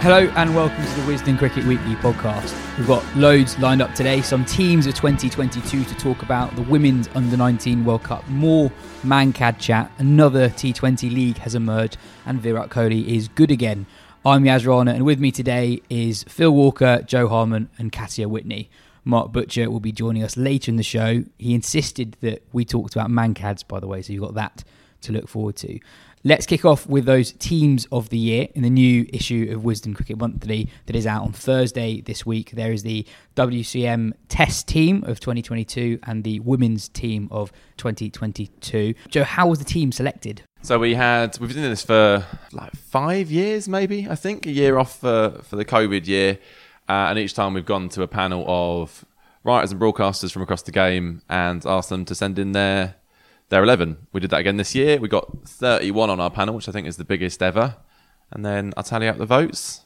Hello and welcome to the Wisden Cricket Weekly podcast. We've got loads lined up today, some teams of 2022 to talk about, the Women's Under 19 World Cup, more Mankad chat, another T20 league has emerged, and Virat Kohli is good again. I'm Yas Rana, and with me today is Phil Walker, Jo Harman, and Katya Witney. Mark Butcher will be joining us later in the show. He insisted that we talked about Mankads, by the way, so you've got that to look forward to. Let's kick off with those teams of the year in the new issue of Wisden Cricket Monthly that is out on Thursday this week. There is the WCM Test team of 2022 and the women's team of 2022. Jo, how was the team selected? So we had we've been doing this for like five years, maybe I think a year off for for the COVID year, uh, and each time we've gone to a panel of writers and broadcasters from across the game and asked them to send in their their 11. We did that again this year. We got 31 on our panel, which I think is the biggest ever. And then I'll tally up the votes,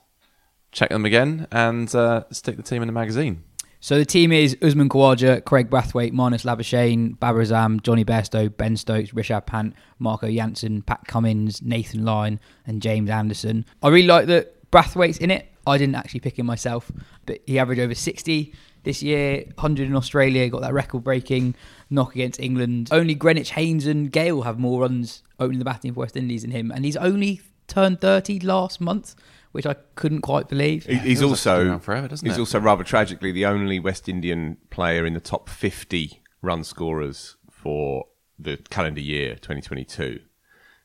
check them again, and uh, stick the team in the magazine. So the team is Usman Khawaja, Craig Brathwaite, Marnus Labuschagne, Babar Jonny Bairstow, Ben Stokes, Rishabh Pant, Marco Jansen, Pat Cummins, Nathan Lyon, and James Anderson. I really like that Brathwaite's in it. I didn't actually pick him myself, but he averaged over 60 this year, 100 in Australia, got that record breaking knock against England. Only Greenidge, Haynes, and Gayle have more runs opening the batting for West Indies than him, and he's only turned 30 last month. Which I couldn't quite believe. He- he's also forever, doesn't he's it? also rather tragically the only West Indian player in the top 50 run scorers for the calendar year 2022.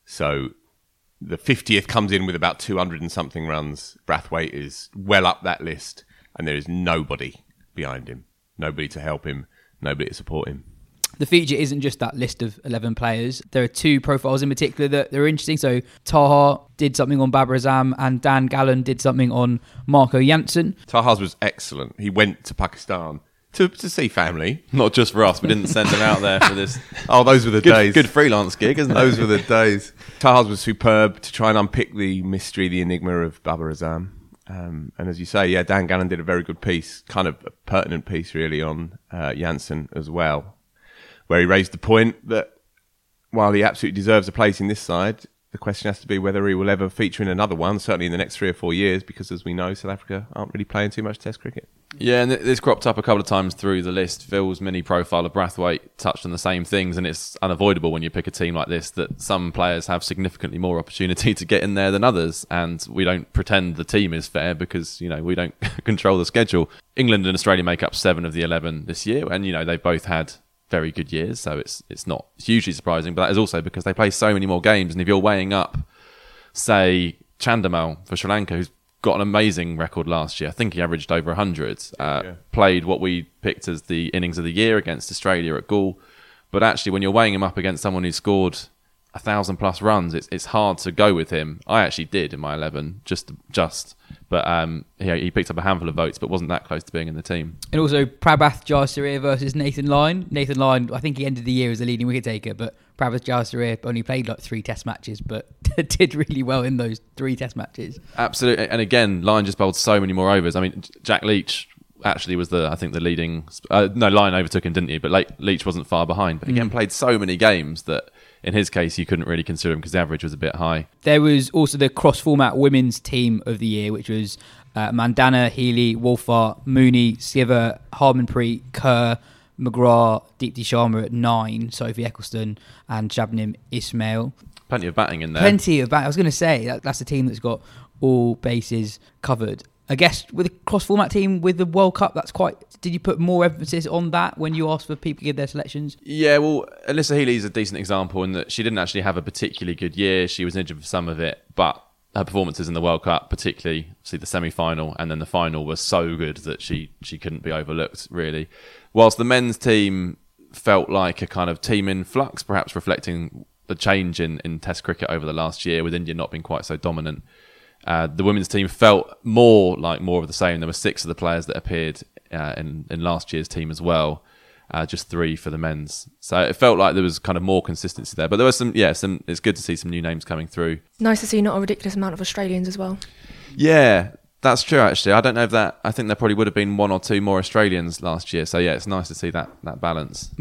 So the 50th comes in with about 200 and something runs. Brathwaite is well up that list, and there is nobody behind him, nobody to help him, nobody to support him. The feature isn't just that list of 11 players. There are two profiles in particular that, that are interesting. So Taha did something on Babar Azam and Dan Gallan did something on Marco Jansen. Taha's was excellent. He went to Pakistan to, to see family. Not just for us. We didn't send them out there for this. Oh, those were the Good, days. good freelance gig, isn't it? Those were the days. Taha's was superb to try and unpick the mystery, the enigma of Babar Azam. Um, and as you say, yeah, Dan Gallan did a very good piece, kind of a pertinent piece, really, on uh, Jansen as well, where he raised the point that while he absolutely deserves a place in this side, the question has to be whether he will ever feature in another one, certainly in the next three or four years, because as we know, South Africa aren't really playing too much Test cricket. Yeah, and this cropped up a couple of times through the list. Phil's mini profile of Brathwaite touched on the same things, and it's unavoidable when you pick a team like this that some players have significantly more opportunity to get in there than others, and we don't pretend the team is fair because you know we don't control the schedule. England and Australia make up seven of the eleven this year, and you know they've both had very good years, so it's it's not hugely surprising. But that is also because they play so many more games, and if you're weighing up, say Chandimal for Sri Lanka, who's got an amazing record last year. I think he averaged over 100. Uh, Played what we picked as the innings of the year against Australia at Galle. But actually, when you're weighing him up against someone who scored, a thousand plus runs, it's it's hard to go with him. I actually did in my eleven, just just, but um, he, he picked up a handful of votes, but wasn't that close to being in the team. And also Prabhath Jayasuriya versus Nathan Lyon. Nathan Lyon, I think he ended the year as the leading wicket taker, but Prabhath Jayasuriya only played like three Test matches, but did really well in those three Test matches. Absolutely, and again, Lyon just bowled so many more overs. I mean, Jack Leach actually was the I think the leading. Uh, no, Lyon overtook him, didn't he? But Le- Leach wasn't far behind. But again, played so many games that in his case you couldn't really consider him because the average was a bit high. There was also the cross format women's team of the year, which was uh, Mandhana, Healy, Wolvaardt, Mooney, Sciver, Harmanpreet, Kerr, McGrath, Deepti Sharma at nine, Sophie Ecclestone, and Shabnim Ismail. Plenty of batting in there. Plenty of bat. I was going to say that, that's a team that's got all bases covered. I guess with a cross format team with the World Cup, that's quite. Did you put more emphasis on that when you asked for people to give their selections? Yeah, well, Alyssa Healy is a decent example in that she didn't actually have a particularly good year. She was injured for some of it, but her performances in the World Cup, particularly see the semi final and then the final, were so good that she she couldn't be overlooked really. Whilst the men's team felt like a kind of team in flux, perhaps reflecting the change in, in Test cricket over the last year, with India not being quite so dominant. Uh, the women's team felt more like more of the same. There were six of the players that appeared uh, in in last year's team as well, uh, just three for the men's. So it felt like there was kind of more consistency there. But there was some, yeah, some. It's good to see some new names coming through. Nice to see not a ridiculous amount of Australians as well. Yeah, that's true. Actually, I don't know if that. I think there probably would have been one or two more Australians last year. So yeah, it's nice to see that that balance.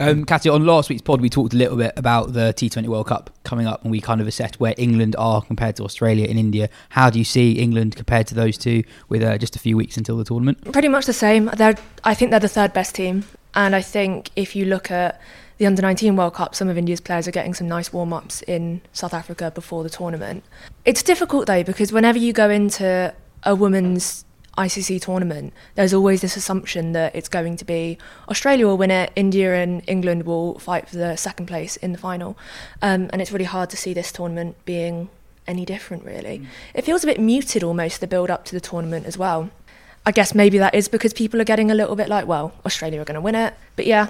Um, Katya, on last week's pod, we talked a little bit about the T20 World Cup coming up, and we kind of assessed where England are compared to Australia and India. How do you see England compared to those two with uh, just a few weeks until the tournament? Pretty much the same. They're, I think they're the third best team. And I think if you look at the under 19 World Cup, some of India's players are getting some nice warm ups in South Africa before the tournament. It's difficult though, because whenever you go into a women's ICC tournament, there's always this assumption that it's going to be Australia will win it, India and England will fight for the second place in the final. Um, and it's really hard to see this tournament being any different, really. It feels a bit muted almost, the build up to the tournament as well. I guess maybe that is because people are getting a little bit like, well, Australia are going to win it. But yeah,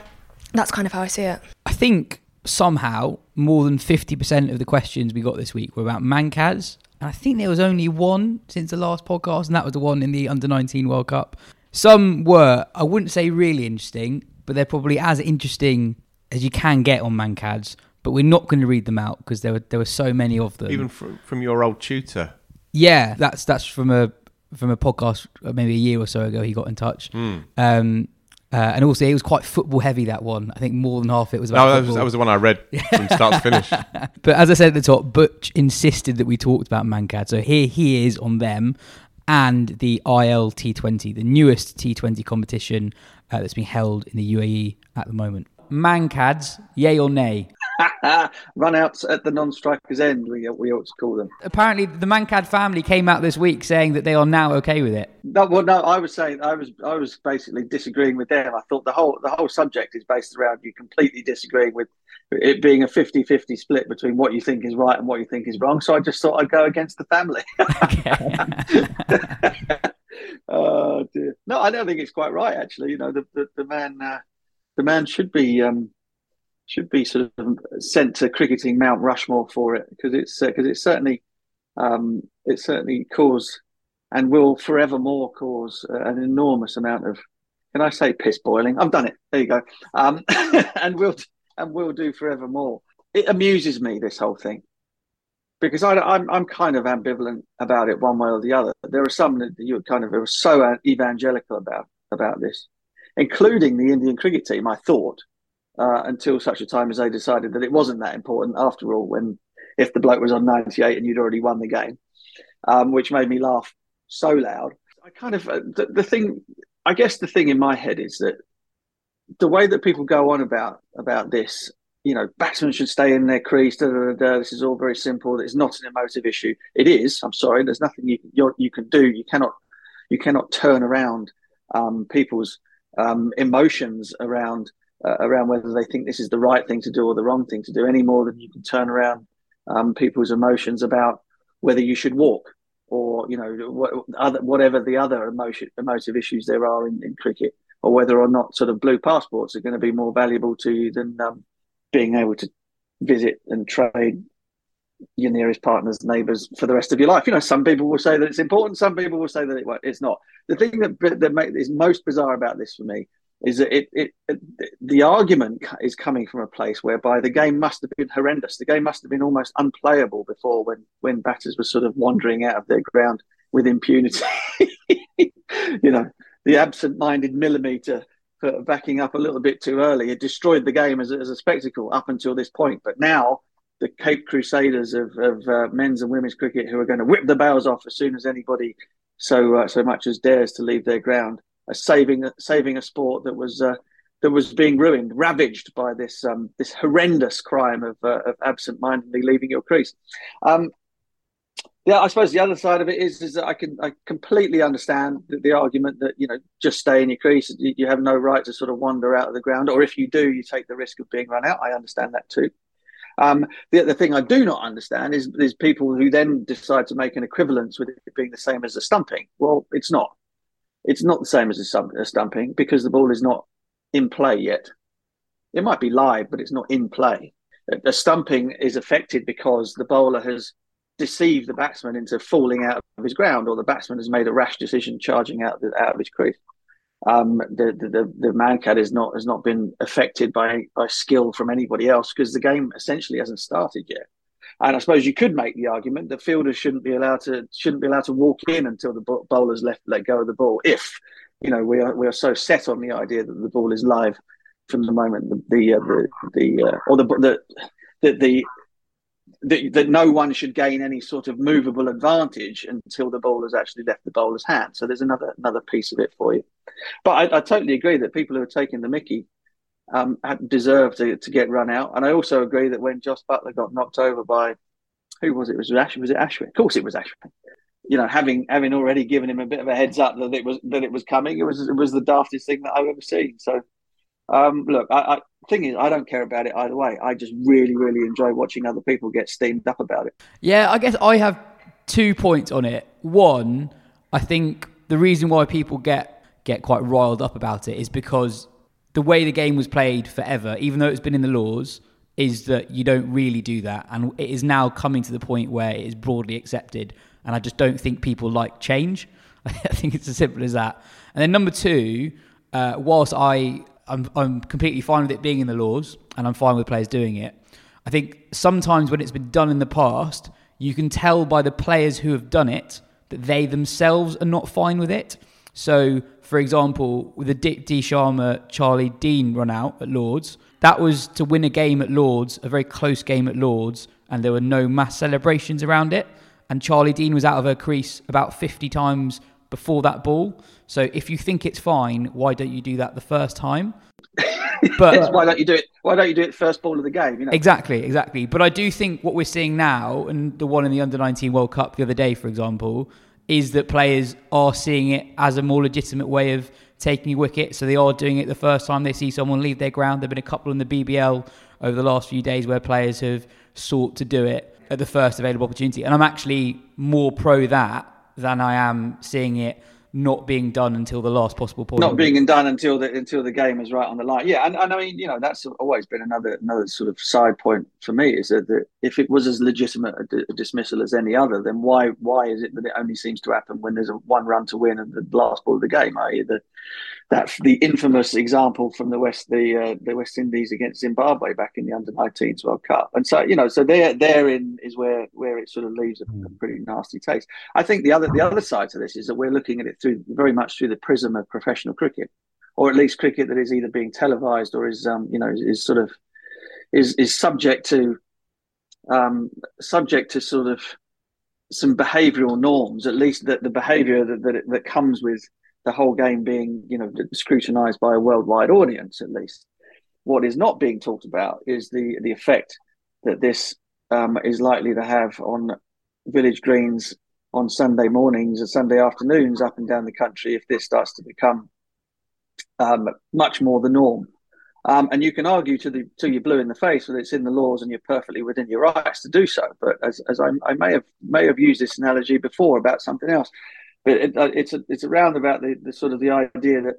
that's kind of how I see it. I think somehow more than 50% of the questions we got this week were about Mankads. And I think there was only one since the last podcast, and that was the one in the under 19 World Cup. Some were, I wouldn't say really interesting, but they're probably as interesting as you can get on Mankads. But we're not going to read them out because there were there were so many of them. Even from, from your old tutor. Yeah, that's that's from a from a podcast uh, maybe a year or so ago. He got in touch, Hmm. um, uh, and also it was quite football heavy. That one, I think more than half it was about. No, that was, that was the one I read from start to finish. But as I said at the top, Butch insisted that we talked about Mankad. So here he is on them and the IL T20, the newest T20 competition uh, that's being held in the UAE at the moment. Mankads, yay or nay? Run outs at the non-strikers end, we, we ought to call them. Apparently, the Mankad family came out this week saying that they are now okay with it. No, well, no, I was saying I was I was basically disagreeing with them. I thought the whole the whole subject is based around you completely disagreeing with it being a 50-50 split between what you think is right and what you think is wrong. So I just thought I'd go against the family. oh dear. No, I don't think it's quite right. Actually, you know, the the, the man uh, the man should be um, should be sort of sent to cricketing Mount Rushmore for it because it's because it's certainly um, it certainly caused and will forevermore cause uh, an enormous amount of can I say piss boiling? I've done it. There you go. Um, and will and will do forevermore. It amuses me this whole thing because I, I'm I'm kind of ambivalent about it one way or the other. There are some that you kind of were so evangelical about about this, including the Indian cricket team. I thought uh, until such a time as they decided that it wasn't that important after all. When if the bloke was on 98 and you'd already won the game, um, which made me laugh so loud. I kind of uh, the, the thing. I guess the thing in my head is that the way that people go on about about this, you know, batsmen should stay in their crease. Da, da, da, this is all very simple. It's not an emotive issue. It is. I'm sorry. There's nothing you you can do. You cannot you cannot turn around um, people's um, emotions around uh, around whether they think this is the right thing to do or the wrong thing to do any more than you can turn around um, people's emotions about whether you should walk or you know what, other, whatever the other emotion, emotive issues there are in, in cricket, or whether or not sort of blue passports are going to be more valuable to you than um, being able to visit and trade your nearest partners, neighbours for the rest of your life. You know, some people will say that it's important. Some people will say that it, it's not. The thing that that is most bizarre about this for me is that it, it, it, the argument is coming from a place whereby the game must have been horrendous. The game must have been almost unplayable before when when batters were sort of wandering out of their ground with impunity. you know, the absent-minded millimeter for backing up a little bit too early it destroyed the game as, as a spectacle up until this point. But now the Cape Crusaders of, of uh, men's and women's cricket, who are going to whip the bails off as soon as anybody so uh, so much as dares to leave their ground, saving saving a sport that was uh, that was being ruined, ravaged by this um, this horrendous crime of, uh, of absent-mindedly leaving your crease. Um, yeah, I suppose the other side of it is is that I can I completely understand the, the argument that you know just stay in your crease. You, you, have no right to sort of wander out of the ground, or if you do, you take the risk of being run out. I understand that too. Um, the, the thing I do not understand is is people who then decide to make an equivalence with it being the same as a stumping. Well, it's not. It's not the same as a, a stumping because the ball is not in play yet. It might be live, but it's not in play. A stumping is affected because the bowler has deceived the batsman into falling out of his ground, or the batsman has made a rash decision charging out the, out of his crease. Um, the, the the the Mankad has not has not been affected by by skill from anybody else because the game essentially hasn't started yet. And I suppose you could make the argument that fielders shouldn't be allowed to shouldn't be allowed to walk in until the bowler's left let go of the ball. If you know we are we are so set on the idea that the ball is live from the moment the the uh, the, the uh, or the the the, the that, that no one should gain any sort of movable advantage until the ball has actually left the bowler's hand. So there's another another piece of it for you. But I, I totally agree that people who are taking the Mickey um, deserve to, to get run out. And I also agree that when Jos Buttler got knocked over by who was it? Was it Ashwin? Was it Ashwin? Of course, it was Ashwin. You know, having having already given him a bit of a heads up that it was that it was coming, it was it was the daftest thing that I've ever seen. So, um, look, I, I thing is, I don't care about it either way. I just really, really enjoy watching other people get steamed up about it. Yeah, I guess I have two points on it. One, I think the reason why people get get quite riled up about it is because the way the game was played forever, even though it's been in the laws, is that you don't really do that, and it is now coming to the point where it is broadly accepted. And I just don't think people like change. I think it's as simple as that. And then number two, uh, whilst I I'm, I'm completely fine with it being in the laws and I'm fine with players doing it. I think sometimes when it's been done in the past, you can tell by the players who have done it that they themselves are not fine with it. So, for example, with the Deepti Sharma uh, Charlie Dean run out at Lords, that was to win a game at Lords, a very close game at Lords, and there were no mass celebrations around it. And Charlie Dean was out of her crease about 50 times before that ball. So if you think it's fine, why don't you do that the first time? But why don't you do it? Why don't you do it first ball of the game? You know? Exactly, exactly. But I do think what we're seeing now, and the one in the under nineteen World Cup the other day, for example, is that players are seeing it as a more legitimate way of taking a wicket. So they are doing it the first time they see someone leave their ground. There've been a couple in the BBL over the last few days where players have sought to do it at the first available opportunity. And I'm actually more pro that than I am seeing it not being done until the last possible point. Not being done until the until the game is right on the line. Yeah, and, and I mean, you know, that's always been another another sort of side point for me is that, that if it was as legitimate a, a, dismissal as any other, then why why is it that it only seems to happen when there's a one run to win and the last ball of the game, i.e. the that's the infamous example from the West the uh, the West Indies against Zimbabwe back in the under 19s World Cup. And so you know, so there therein is where where it sort of leaves a, a, hmm. pretty nasty taste. I think the other the other side to this is that we're looking at it through very much through the prism of professional cricket, or at least cricket that is either being televised or is um, you know is, is sort of is is subject to um, subject to sort of some behavioural norms, at least that the behaviour that that, that comes with the whole game being, you know, scrutinized by a worldwide audience at least. What is not being talked about is the the effect that this um, is likely to have on village greens on Sunday mornings and Sunday afternoons up and down the country if this starts to become um, much more the norm. Um, and you can argue to the till you're blue in the face that it's in the laws and you're perfectly within your rights to do so. But as, as I, I may have may have used this analogy before about something else, but it, uh, it's a, it's around about the, the sort of the idea that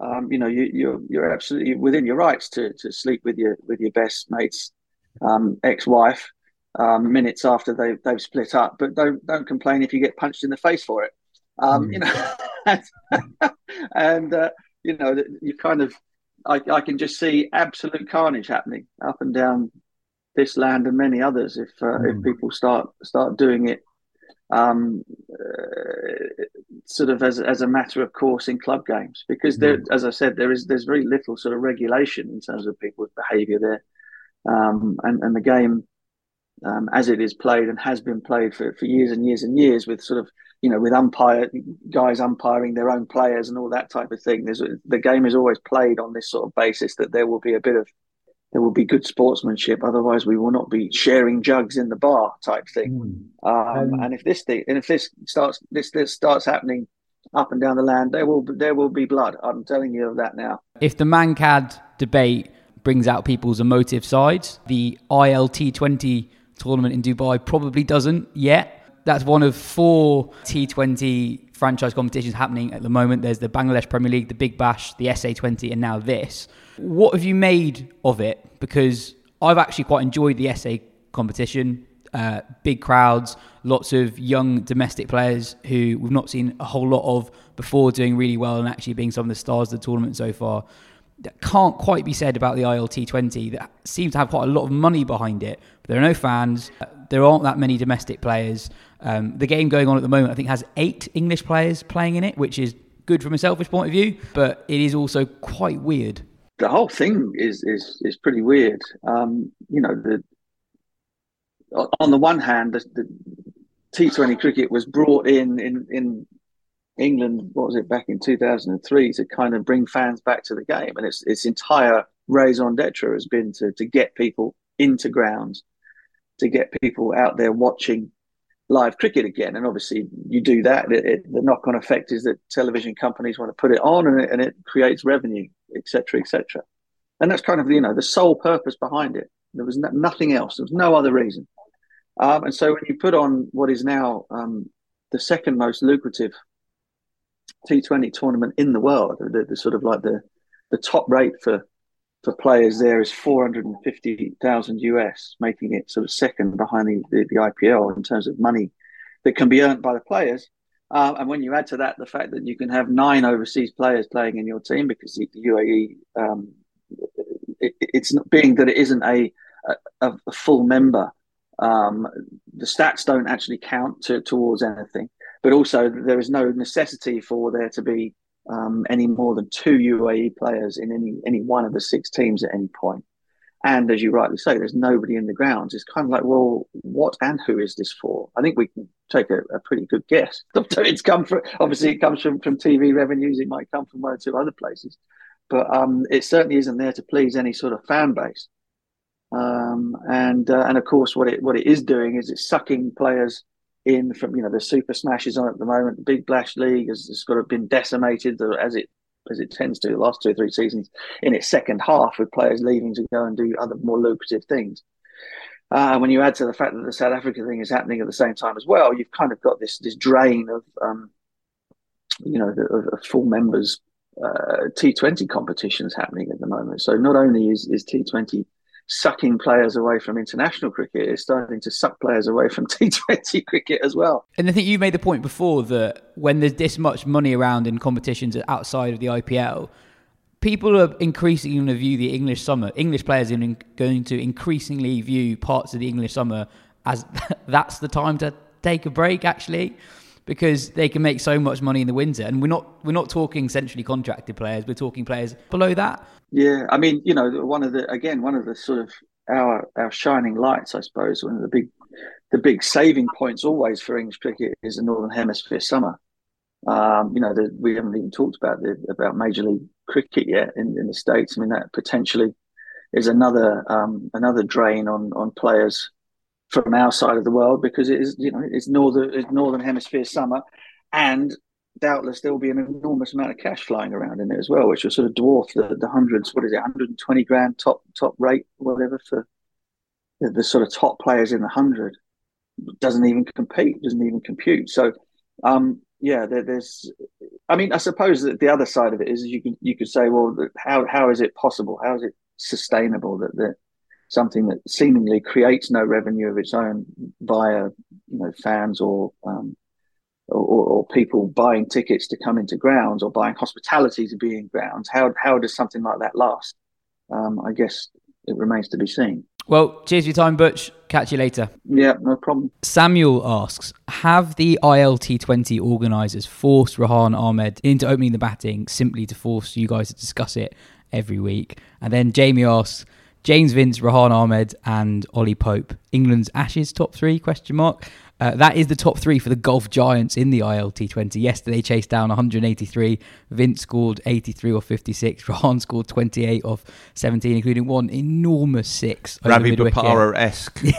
um, you know you, you're you're absolutely within your rights to to sleep with your with your best mates um, ex-wife um, minutes after they they've split up. But don't don't complain if you get punched in the face for it. Um, mm. You know, and uh, you know you kind of I, I can just see absolute carnage happening up and down this land and many others if uh, mm. if people start start doing it um, uh, sort of as as a matter of course in club games because there, mm. as I said, there is there's very little sort of regulation in terms of people's behaviour there, um, and and the game um, as it is played and has been played for, for years and years and years with sort of you know with umpire guys umpiring their own players and all that type of thing. There's the game is always played on this sort of basis that there will be a bit of there will be good sportsmanship. Otherwise, we will not be sharing jugs in the bar type thing. Mm. Um, and if this thing, and if this starts, this this starts happening up and down the land, there will there will be blood. I'm telling you of that now. If the Mankad debate brings out people's emotive sides, the ILT20 tournament in Dubai probably doesn't yet. That's one of four T20 franchise competitions happening at the moment. There's the Bangladesh Premier League, the Big Bash, the SA20, and now this. What have you made of it? Because I've actually quite enjoyed the SA competition. Uh, big crowds, lots of young domestic players who we've not seen a whole lot of before doing really well and actually being some of the stars of the tournament so far. That can't quite be said about the ILT20 that seems to have quite a lot of money behind it. There are no fans. There aren't that many domestic players. Um, the game going on at the moment, I think, has eight English players playing in it, which is good from a selfish point of view, but it is also quite weird the whole thing is is is pretty weird. Um, you know, the on the one hand, the, the T20 cricket was brought in in in England. What was it back in two thousand and three to kind of bring fans back to the game, and its its entire raison d'être has been to to get people into grounds, to get people out there watching live cricket again. And obviously, you do that. It, it, the knock on effect is that television companies want to put it on, and it, and it creates revenue etc., etc. And that's kind of you know the sole purpose behind it. There was no, nothing else. There was no other reason. Um, and so when you put on what is now um, the second most lucrative T20 tournament in the world, the, the, sort of like the the top rate for for players there is 450,000 US, making it sort of second behind the, the, the, IPL in terms of money that can be earned by the players. Uh, and when you add to that the fact that you can have nine overseas players playing in your team because the UAE, um, it, it's not being that it isn't a, a, a full member. Um, the stats don't actually count to, towards anything, but also there is no necessity for there to be um, any more than two UAE players in any any one of the six teams at any point. And as you rightly say, there's nobody in the grounds. It's kind of like, well, what and who is this for? I think we can take a, a pretty good guess. it's come from obviously it comes from from TV revenues. It might come from one or two other places, but um, it certainly isn't there to please any sort of fan base. Um, and uh, and of course, what it what it is doing is it's sucking players in from you know the Super Smashes on at the moment. The Big Bash League has, has sort of been decimated as it as it tends to the last two or three seasons, in its second half with players leaving to go and do other more lucrative things. Uh, when you add to the fact that the South Africa thing is happening at the same time as well, you've kind of got this this drain of um, you know of, of full members uh, T20 competitions happening at the moment. So not only is is T20 sucking players away from international cricket is starting to suck players away from T20 cricket as well. And I think you made the point before that when there's this much money around in competitions outside of the IPL, people are increasingly going to view the English summer, English players are going to increasingly view parts of the English summer as that's the time to take a break actually because they can make so much money in the winter. And we're not we're not talking centrally contracted players. We're talking players below that. Yeah, I mean, you know, one of the again one of the sort of our our shining lights, I suppose, one of the big the big saving points always for English cricket is the Northern Hemisphere summer. Um, you know, the, we haven't even talked about the, about Major League Cricket yet in, in the states. I mean, that potentially is another um, another drain on on players from our side of the world because it is you know it's northern it's northern hemisphere summer, and doubtless there will be an enormous amount of cash flying around in it as well, which will sort of dwarf the, the hundreds. What is it, 120 grand top top rate, whatever for the, the sort of top players in the hundred doesn't even compete, doesn't even compute. So, um, yeah, there, there's. I mean, I suppose that the other side of it is you could you could say, well, how how is it possible? How is it sustainable that the something that seemingly creates no revenue of its own via you know fans or um, or, or, people buying tickets to come into grounds or buying hospitality to be in grounds. How how does something like that last? Um, I guess it remains to be seen. Well, cheers for your time, Butch. Catch you later. Yeah, no problem. Samuel asks Have the ILT20 organisers forced Rehan Ahmed into opening the batting simply to force you guys to discuss it every week? And then Jamie asks James Vince, Rehan Ahmed, and Ollie Pope. England's Ashes top three? Question mark. Uh, that is the top three for the Gulf Giants in the ILT20. Yesterday, chased down 183. Vince scored 83 or 56. Rehan scored 28 of 17, including one enormous six. Ravi Bopara esque. Yeah,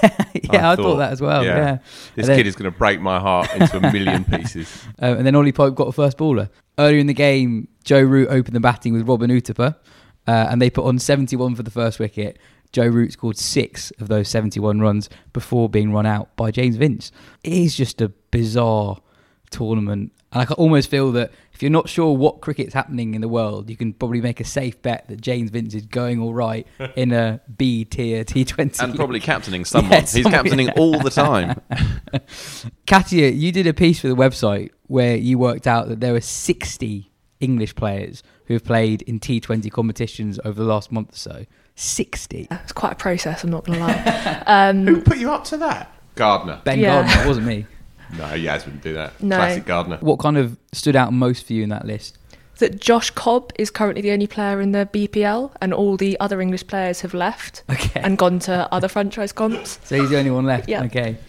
yeah I, I thought, thought, that as well. Yeah. yeah. This then, kid is going to break my heart into a million pieces. Uh, and then Ollie Pope got a first baller. Earlier in the game, Joe Root opened the batting with Robin Uthappa, uh, and they put on 71 for the first wicket. Joe Root scored six of those 71 runs before being run out by James Vince. It is just a bizarre tournament. And I can almost feel that if you're not sure what cricket's happening in the world, you can probably make a safe bet that James Vince is going all right in a B tier T20. And probably captaining someone. Yeah, He's captaining all the time. Katya, you did a piece for the website where you worked out that there were 60 English players who have played in T20 competitions over the last month or so. 60. It's quite a process, I'm not going to lie. Um, Who put you up to that? Gardner. Ben yeah. Gardner, it wasn't me. No, Yas wouldn't do that. No. Classic Gardner. What kind of stood out most for you in that list? That Josh Cobb is currently the only player in the BPL, and all the other English players have left okay. and gone to other franchise comps. So he's the only one left. Yeah. Okay.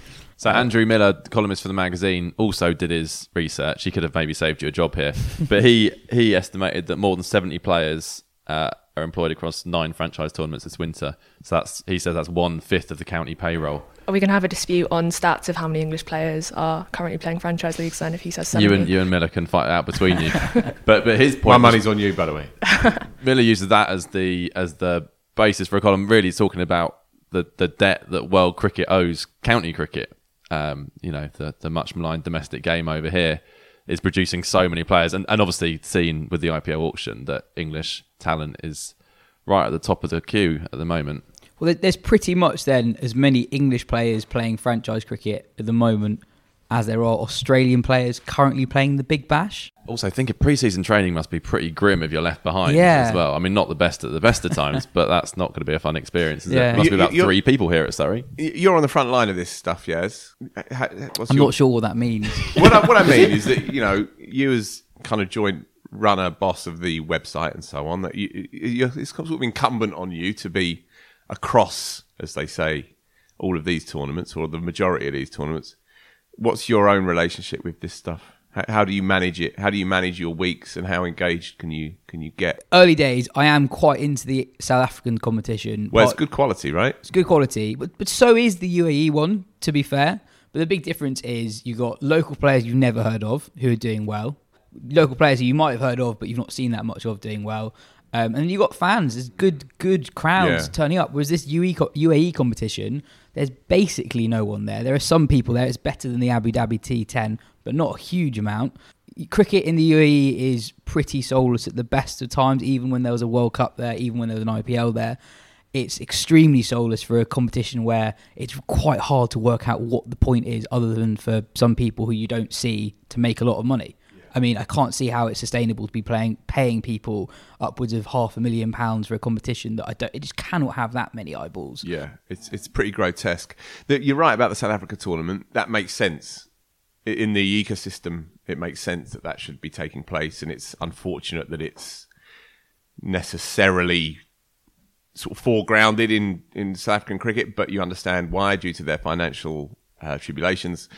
So Andrew Miller, columnist for the magazine, also did his research. He could have maybe saved you a job here, but he he estimated that more than seventy players uh, are employed across nine franchise tournaments this winter. So that's he says that's one fifth of the county payroll. Are we going to have a dispute on stats of how many English players are currently playing franchise leagues? Then, if he says 70? you and you and Miller can fight that out between you. but but his point, my money's on you, by the way. Miller uses that as the as the basis for a column, really talking about the the debt that world cricket owes county cricket. Um, you know, the the much maligned domestic game over here is producing so many players, and, and obviously seen with the IPL auction that English talent is right at the top of the queue at the moment. Well, there's pretty much then as many English players playing franchise cricket at the moment as there are Australian players currently playing the Big Bash. Also, think pre-season training must be pretty grim if you're left behind yeah. as well. I mean, not the best at the best of times, but that's not going to be a fun experience. yeah. It? must be about three people here at Surrey. You're on the front line of this stuff, yes. I'm your... not sure what that means. what, I, what I mean is that you know you as kind of joint runner, boss of the website, and so on. That you, it's sort of incumbent on you to be across, as they say, all of these tournaments or the majority of these tournaments. What's your own relationship with this stuff? How, how, do you manage it? How do you manage your weeks, and how engaged can you can you get? Early days, I am quite into the South African competition. Well, it's good quality, right? It's good quality, but but so is the UAE one. To be fair, but the big difference is you've got local players you've never heard of who are doing well, local players who you might have heard of but you've not seen that much of doing well. Um, and you've got fans. There's good, good crowds yeah. turning up. Whereas this UAE, UAE competition, there's basically no one there. There are some people there. It's better than the Abu Dhabi T10, but not a huge amount. Cricket in the UAE is pretty soulless at the best of times. Even when there was a World Cup there, even when there was an IPL there, it's extremely soulless for a competition where it's quite hard to work out what the point is, other than for some people who you don't see to make a lot of money. I mean, I can't see how it's sustainable to be playing paying people upwards of half a million pounds for a competition that I don't. It just cannot have that many eyeballs. Yeah, it's it's pretty grotesque. you're right about the South Africa tournament. That makes sense in the ecosystem. It makes sense that that should be taking place, and it's unfortunate that it's necessarily sort of foregrounded in in South African cricket. But you understand why, due to their financial uh, tribulations.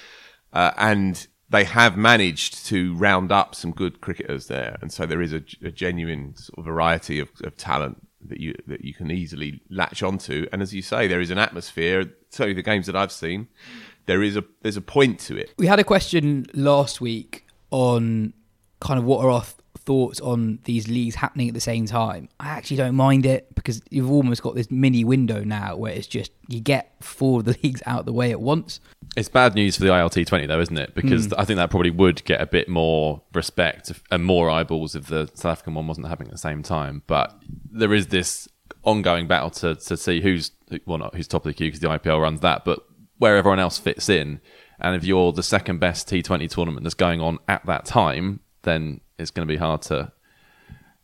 Uh, and they have managed to round up some good cricketers there, and so there is a, a genuine sort of variety of, of, talent that you that you can easily latch onto. And as you say, there is an atmosphere. Certainly, the games that I've seen, there is a there's a point to it. We had a question last week on kind of what are our thoughts on these leagues happening at the same time. I actually don't mind it because you've almost got this mini window now where it's just you get four of the leagues out of the way at once. It's bad news for the ILT 20 though, isn't it? Because mm. I think that probably would get a bit more respect and more eyeballs if the South African one wasn't happening at the same time. But there is this ongoing battle to to see who's well not who's top of the queue because the IPL runs that, but where everyone else fits in. And if you're the second best T20 tournament that's going on at that time, then it's going to be hard to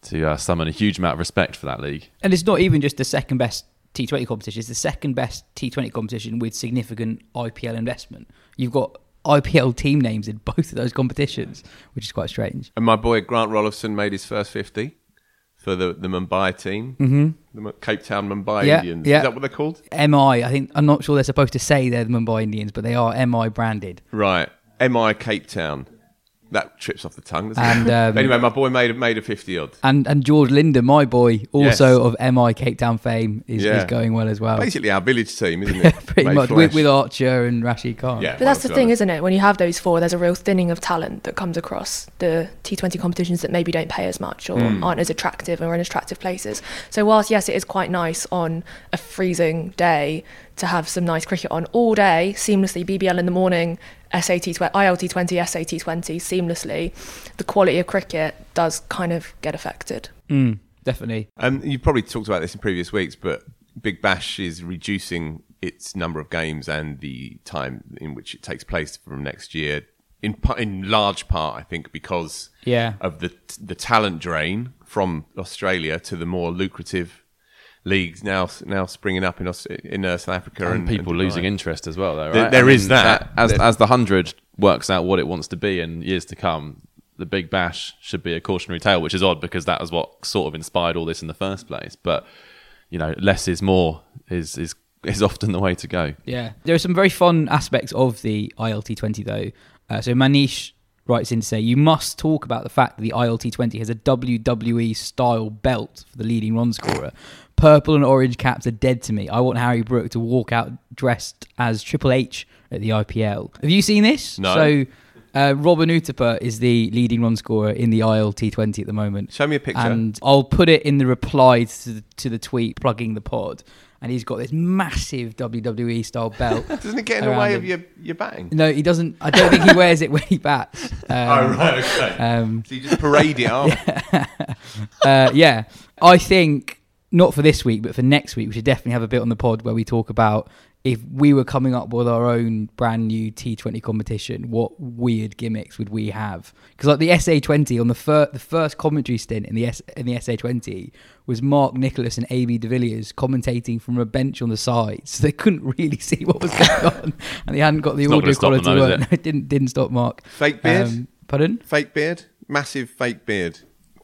to uh, summon a huge amount of respect for that league. And it's not even just the second best T20 competition, it's the second best T20 competition with significant IPL investment. You've got IPL team names in both of those competitions, which is quite strange. And my boy Grant Roelofsen made his first 50 for the, the Mumbai team, mm-hmm. the Cape Town Mumbai Yeah, Indians. yeah. Is that what they're called? MI, I think, I'm not sure they're supposed to say they're the Mumbai Indians, but they are MI branded. Right. MI Cape Town. That trips off the tongue, And, um, anyway, my boy made, made a 50 odd. And and George Linde, my boy, also Yes. of MI Cape Town fame, is, Yeah. is going well as well. Basically, our village team, isn't it? Pretty Made much with, with Archer and Rashid Khan. Yeah. But that's the thing, to isn't it? When you have those four, there's a real thinning of talent that comes across the T20 competitions that maybe don't pay as much or Hmm. aren't as attractive or in attractive places. So, whilst, yes, it is quite nice on a freezing day to have some nice cricket on all day, seamlessly, BBL in the morning, SAT, tw- ILT 20, SAT 20, seamlessly, the quality of cricket does kind of get affected. Mm, definitely. Um, you've probably talked about this in previous weeks, but Big Bash is reducing its number of games and the time in which it takes place from next year. In in large part, I think, because Yeah. of the the talent drain from Australia to the more lucrative leagues now now springing up in Aus- in uh, South Africa and, and, people and losing interest as well. Though, There- right? there is that. As There- as the hundred works out what it wants to be in years to come, the Big Bash should be a cautionary tale, which is odd because that was what sort of inspired all this in the first place. But you know, less is more is is is often the way to go. Yeah. There are some very fun aspects of the ILT20 though. Uh, so Manish writes in to say you must talk about the fact that the ILT20 has a WWE style belt for the leading run scorer. Purple and orange caps are dead to me. I want Harry Brook to walk out dressed as Triple H at the IPL. Have you seen this? No. So uh, Robin Uthappa is the leading run scorer in the ILT20 at the moment. Show me a picture. And I'll put it in the reply to the, to the tweet plugging the pod. And he's got this massive WWE style belt. Doesn't it get in the way him. of your, your batting? No, he doesn't. I don't think he wears it when he bats. Um, oh right, okay. um, so you just parade it off. uh, yeah, I think not for this week, but for next week, we should definitely have a bit on the pod where we talk about if we were coming up with our own brand new T20 competition, what weird gimmicks would we have? Because like the SA20 on the fir- the first commentary stint in the S- in the SA20 was Mark Nicholas and AB de Villiers commentating from a bench on the side, so they couldn't really see what was going on, and they hadn't got the It's audio gonna them quality. though, is it? No, it didn't didn't stop Mark. Fake beard. Um, pardon? fake beard. Massive fake beard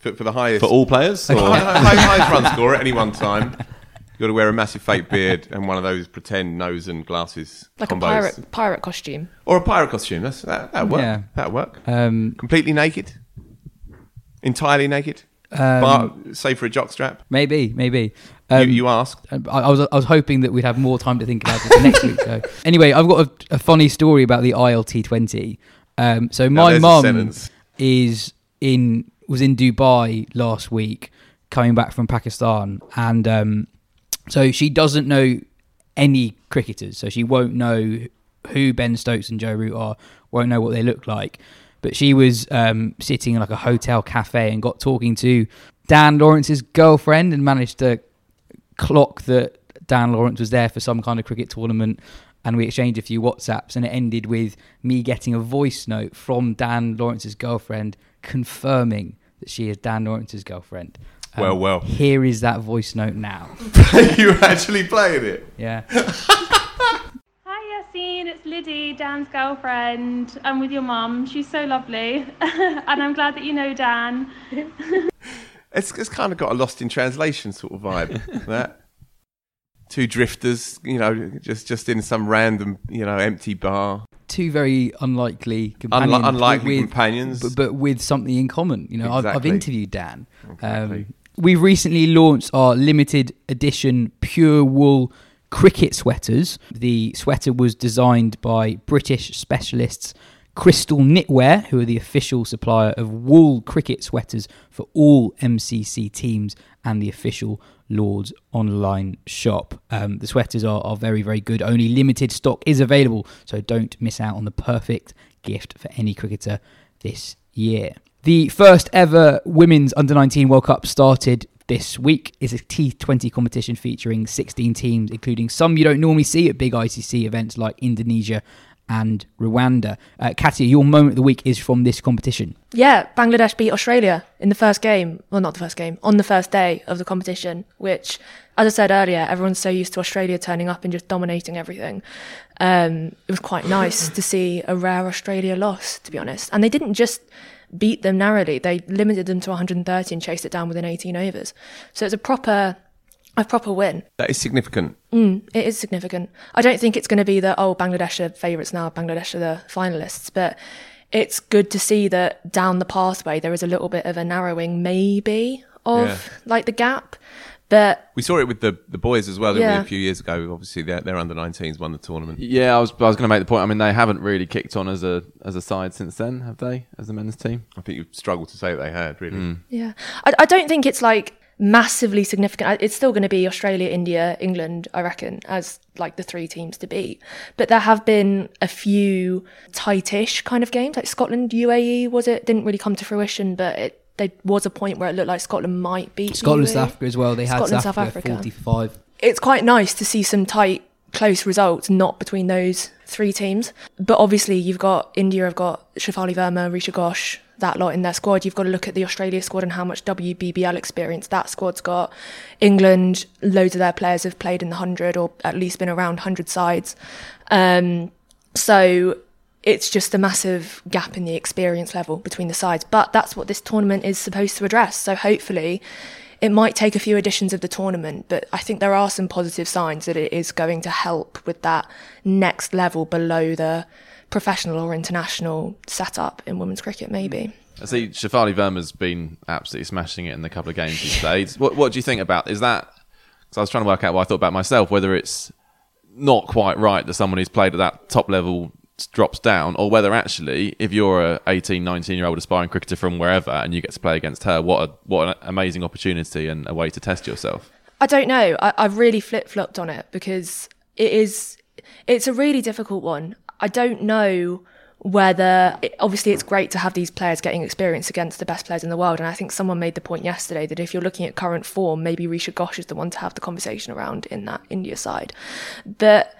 for, for the highest For all players, or High- high- highest run scorer at any one time. You've got to wear a massive fake beard and one of those pretend nose and glasses Like combos. a pirate pirate costume. or a pirate costume. That's that that work. Yeah. That work. Um, Completely naked, entirely naked, um, bar, save for a jockstrap. maybe, maybe. Um, you, you asked. I, I was I was hoping that we'd have more time to think about it for next week. So anyway, I've got a, a funny story about the ILT twenty. Um, so my there's mum is in was in Dubai last week, coming back from Pakistan, and um, so she doesn't know any cricketers, so she won't know who Ben Stokes and Joe Root are, won't know what they look like. But she was um, sitting in like a hotel cafe and got talking to Dan Lawrence's girlfriend and managed to clock that Dan Lawrence was there for some kind of cricket tournament. And we exchanged a few WhatsApps, and it ended with me getting a voice note from Dan Lawrence's girlfriend confirming that she is Dan Lawrence's girlfriend. Um, Well, well. Here is that voice note now. you actually playing it. Yeah. Hi Yassine, it's Liddy, Dan's girlfriend. I'm with your mum. She's so lovely. and I'm glad that you know Dan. It's it's kind of got a lost in translation sort of vibe. that two drifters, you know, just just in some random, you know, empty bar. Two very unlikely companions. Unli- unlikely with- companions. But, but with something in common. You know, I've, I've interviewed Dan. Exactly. Um, we've recently launched our limited edition pure wool cricket sweaters. The sweater was designed by British specialists Crystal Knitwear, who are the official supplier of wool cricket sweaters for all MCC teams and the official Lords online shop. Um, the sweaters are, are very, very good. Only limited stock is available, so don't miss out on the perfect gift for any cricketer this year. The first ever Women's Under 19 World Cup started this week is a T20 competition featuring 16 teams, including some you don't normally see at big ICC events like Indonesia and Rwanda. Uh, Katya, your moment of the week is from this competition. Yeah, Bangladesh beat Australia in the first game. Well, not the first game, on the first day of the competition, which, as I said earlier, everyone's so used to Australia turning up and just dominating everything. Um, it was quite nice to see a rare Australia loss, to be honest. And they didn't just beat them narrowly, they limited them to 130 and chased it down within 18 overs. So it's a proper a proper win. That is significant. Mm, it is significant. I don't think it's going to be that, oh, Bangladesh are favourites now, Bangladesh are the finalists, but it's good to see that down the pathway there is a little bit of a narrowing, maybe, of Yeah. like the gap. But We saw it with the, the boys as well, didn't Yeah. we, a few years ago. Obviously, their, their under 19s won the tournament. Yeah, I was I was going to make the point. I mean, they haven't really kicked on as a as a side since then, have they? As a men's team? I think you've struggled to say that they had, really. yeah, I, I don't think it's like massively significant. Uh, it's still going to be Australia, India, England, I reckon, as like the three teams to beat. But there have been a few tightish kind of games, like Scotland, UAE, was it? Didn't really come to fruition, but it there was a point where it looked like Scotland might beat Scotland, UAE. South Africa as well. They had Scotland, South, South Africa, Africa. 40 for 5. it's quite nice to see some tight, close results, not between those three teams. But obviously, you've got India, I've got Shafali Verma, Richa Ghosh, that lot in their squad. You've got to look at the Australia squad and how much WBBL experience that squad's got. England, loads of their players have played in the 100 or at least been around 100 sides. Um, so it's just a massive gap in the experience level between the sides. But that's what this tournament is supposed to address. So hopefully, it might take a few editions of the tournament, but I think there are some positive signs that it is going to help with that next level below the professional or international setup in women's cricket, maybe. I see Shafali Verma's been absolutely smashing it in the couple of games he's played. What What do you think about is that? Because I was trying to work out what I thought about myself, whether it's not quite right that someone who's played at that top level drops down, or whether actually, if you're a 18, 19 year old aspiring cricketer from wherever and you get to play against her, what a, what an amazing opportunity and a way to test yourself. I don't know. I, I've really flip flopped on it because it is, it's a really difficult one. I don't know whether, obviously, it's great to have these players getting experience against the best players in the world. And I think someone made the point yesterday that if you're looking at current form, maybe Richa Ghosh is the one to have the conversation around in that India side. But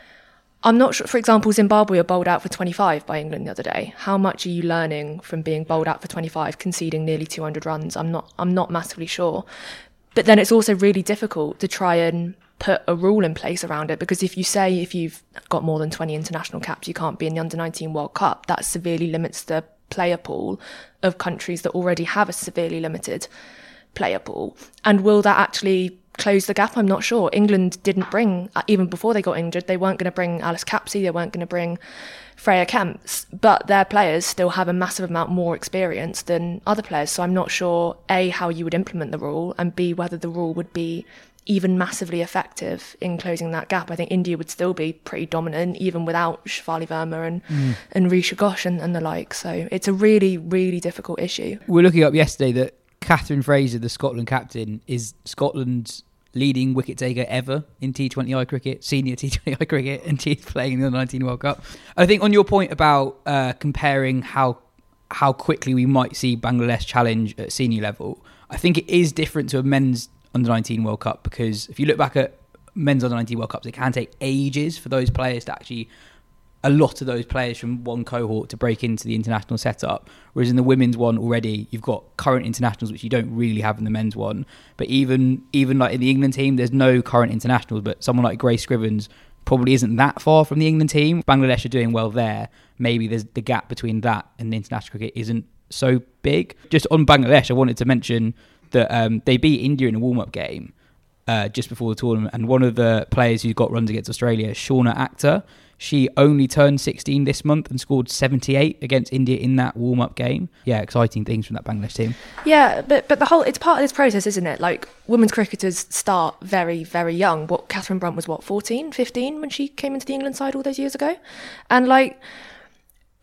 I'm not sure, for example, Zimbabwe are bowled out for 25 by England the other day. How much are you learning from being bowled out for 25, conceding nearly 200 runs? I'm not, I'm not massively sure. But then it's also really difficult to try and put a rule in place around it because if you say if you've got more than 20 international caps, you can't be in the under 19 World Cup, that severely limits the player pool of countries that already have a severely limited player pool. And will that actually close the gap? I'm not sure. England didn't bring, uh, even before they got injured, they weren't going to bring Alice Capsey, they weren't going to bring Freya Kemps, but their players still have a massive amount more experience than other players. So I'm not sure, A, how you would implement the rule, and B, whether the rule would be even massively effective in closing that gap. I think India would still be pretty dominant, even without Shafali Verma and, and Richa Ghosh and, and the like. So it's a really, really difficult issue. We're looking up yesterday that Katherine Fraser, the Scotland captain, is Scotland's leading wicket taker ever in T20I cricket, senior T20I cricket, and she's playing in the 19 World Cup. I think on your point about uh, comparing how how quickly we might see Bangladesh challenge at senior level, I think it is different to a men's under 19 World Cup because if you look back at men's under 19 World Cups, it can take ages for those players to actually a lot of those players from one cohort to break into the international setup. Whereas in the women's one already, you've got current internationals which you don't really have in the men's one. But even even like in the England team, there's no current internationals. But someone like Grace Scrivens probably isn't that far from the England team. Bangladesh are doing well there. Maybe there's the gap between that and the international cricket isn't so big. Just on Bangladesh, I wanted to mention that um, they beat India in a warm up game. Uh, just before the tournament, and one of the players who got runs against Australia, Shorna Akter, she only turned 16 this month and scored 78 against India in that warm up game. Yeah, exciting things from that Bangladesh team. Yeah, but but the whole it's part of this process, isn't it? Like women's cricketers start very very young. What Catherine Brunt was what 14, 15 when she came into the England side all those years ago, and like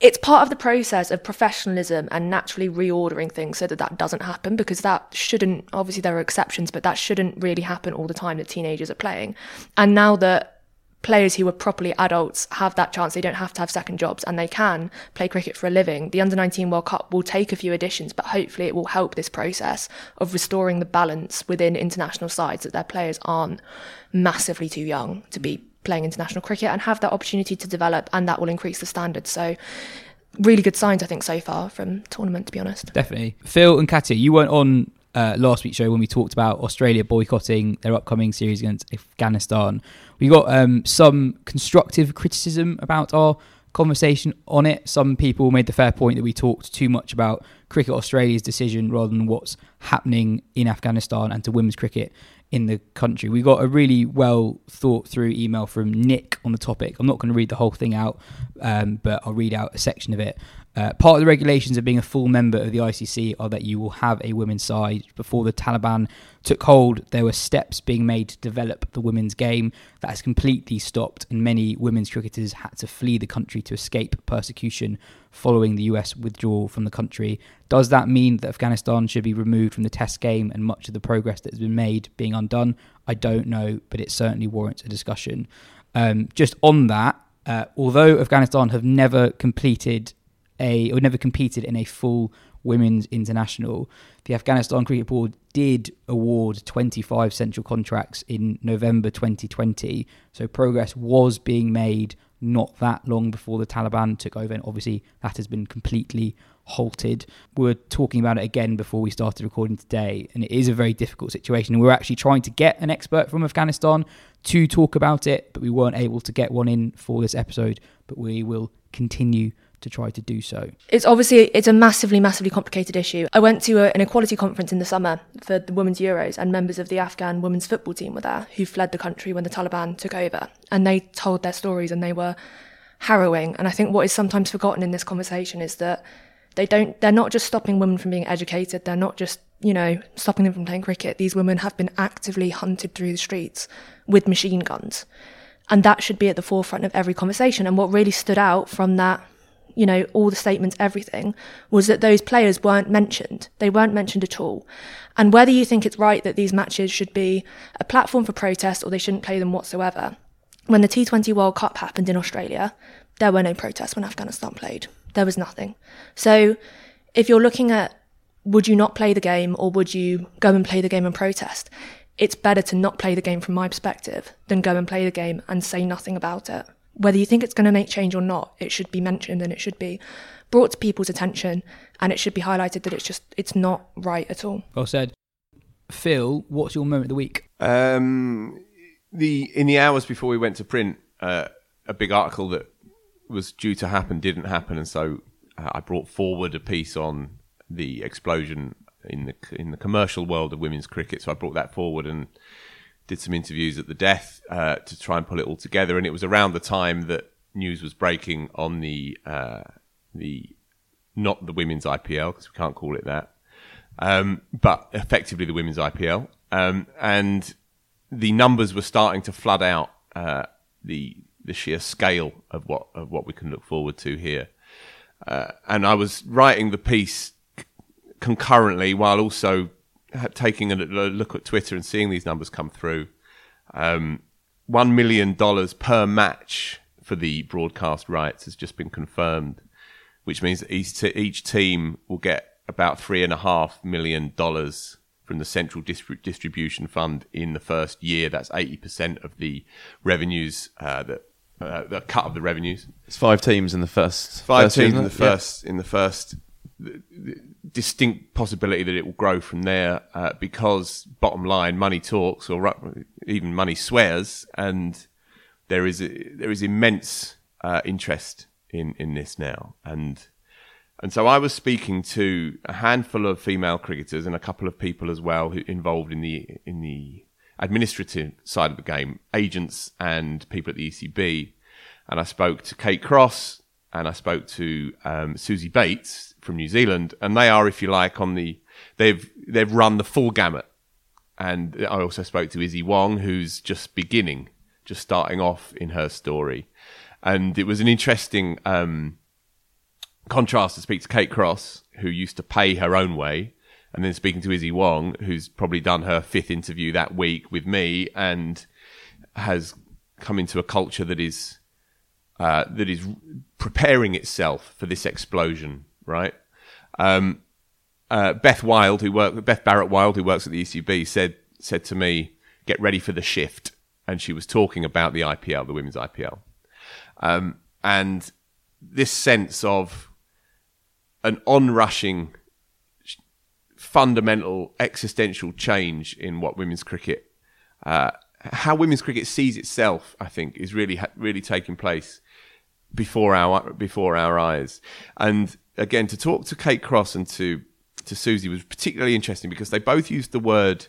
it's part of the process of professionalism and naturally reordering things so that that doesn't happen because that shouldn't obviously there are exceptions but that shouldn't really happen all the time that teenagers are playing and now that players who are properly adults have that chance. They don't have to have second jobs and they can play cricket for a living. The Under 19 World Cup will take a few additions, but hopefully it will help this process of restoring the balance within international sides that their players aren't massively too young to be playing international cricket and have that opportunity to develop and that will increase the standards. So really good signs I think so far from tournament to be honest. Definitely. Phil and Katya, you weren't on uh, last week's show when we talked about Australia boycotting their upcoming series against Afghanistan. We got um, some constructive criticism about our conversation on it. Some people made the fair point that we talked too much about Cricket Australia's decision rather than what's happening in Afghanistan and to women's cricket in the country. We got a really well thought through email from Nick on the topic. I'm not going to read the whole thing out, um, but I'll read out a section of it. Uh, part of the regulations of being a full member of the ICC are that you will have a women's side. Before the Taliban took hold, there were steps being made to develop the women's game. That has completely stopped, and many women's cricketers had to flee the country to escape persecution following the US withdrawal from the country. Does that mean that Afghanistan should be removed from the test game and much of the progress that has been made being undone? I don't know, but it certainly warrants a discussion. Um, just on that, uh, although Afghanistan have never completed a or never competed in a full women's international. The Afghanistan Cricket Board did award 25 central contracts in November 2020, so progress was being made not that long before the Taliban took over, and obviously that has been completely halted. We are talking about it again before we started recording today, and it is a very difficult situation. We're actually trying to get an expert from Afghanistan to talk about it, but we weren't able to get one in for this episode. But we will continue to try to do so. It's obviously it's a massively massively complicated issue. I went to a, an equality conference in the summer for the women's Euros and members of the Afghan women's football team were there who fled the country when the Taliban took over. And they told their stories and they were harrowing. And I think what is sometimes forgotten in this conversation is that they don't they're not just stopping women from being educated. They're not just you know stopping them from playing cricket. These women have been actively hunted through the streets with machine guns. And that should be at the forefront of every conversation. And what really stood out from that you know, all the statements, everything, was that those players weren't mentioned. They weren't mentioned at all. And whether you think it's right that these matches should be a platform for protest or they shouldn't play them whatsoever, when the T20 World Cup happened in Australia, there were no protests when Afghanistan played. There was nothing. So if you're looking at would you not play the game or would you go and play the game and protest? It's better to not play the game from my perspective than go and play the game and say nothing about it whether you think it's going to make change or not, it should be mentioned and it should be brought to people's attention and it should be highlighted that it's just it's not right at all. Well said. Phil, what's your moment of the week? Um, the in the hours before we went to print, uh, a big article that was due to happen didn't happen, and so uh, I brought forward a piece on the explosion in the in the commercial world of women's cricket. So I brought that forward and did some interviews at the death uh, to try and pull it all together. And it was around the time that news was breaking on the uh, the not the women's IPL because we can't call it that, um, but effectively the women's IPL. Um, and the numbers were starting to flood out uh, the the sheer scale of what of what we can look forward to here. Uh, and I was writing the piece concurrently while also taking a look at Twitter and seeing these numbers come through, um, one million dollars per match for the broadcast rights has just been confirmed, which means that each, t- each team will get about three and a half million dollars from the central distribution fund in the first year. That's eighty percent of the revenues uh, that. Uh, the cut of the revenues. It's five teams in the first. Five first teams in the first. In the first distinct possibility that it will grow from there uh, because bottom line money talks or even money swears and there is a, there is immense uh, interest in in this now. And and so I was speaking to a handful of female cricketers and a couple of people as well who involved in the in the administrative side of the game agents and people at the ECB and I spoke to Kate Cross and I spoke to um, Suzie Bates from New Zealand, and they are, if you like, on the they've they've run the full gamut. And I also spoke to Issy Wong, who's just beginning, just starting off in her story, and it was an interesting um, contrast to speak to Kate Cross, who used to pay her own way, and then speaking to Issy Wong, who's probably done her fifth interview that week with me and has come into a culture that is uh, that is preparing itself for this explosion, right? Um, uh, Beth Wild, who work, Beth Barrett Wild, who works at the ECB, said said to me, "Get ready for the shift," and she was talking about the IPL, the women's IPL, um, and this sense of an onrushing, fundamental, existential change in what women's cricket, uh, how women's cricket sees itself, I think, is really really taking place before our before our eyes. And again, to talk to Kate Cross and to to Suzie was particularly interesting because they both used the word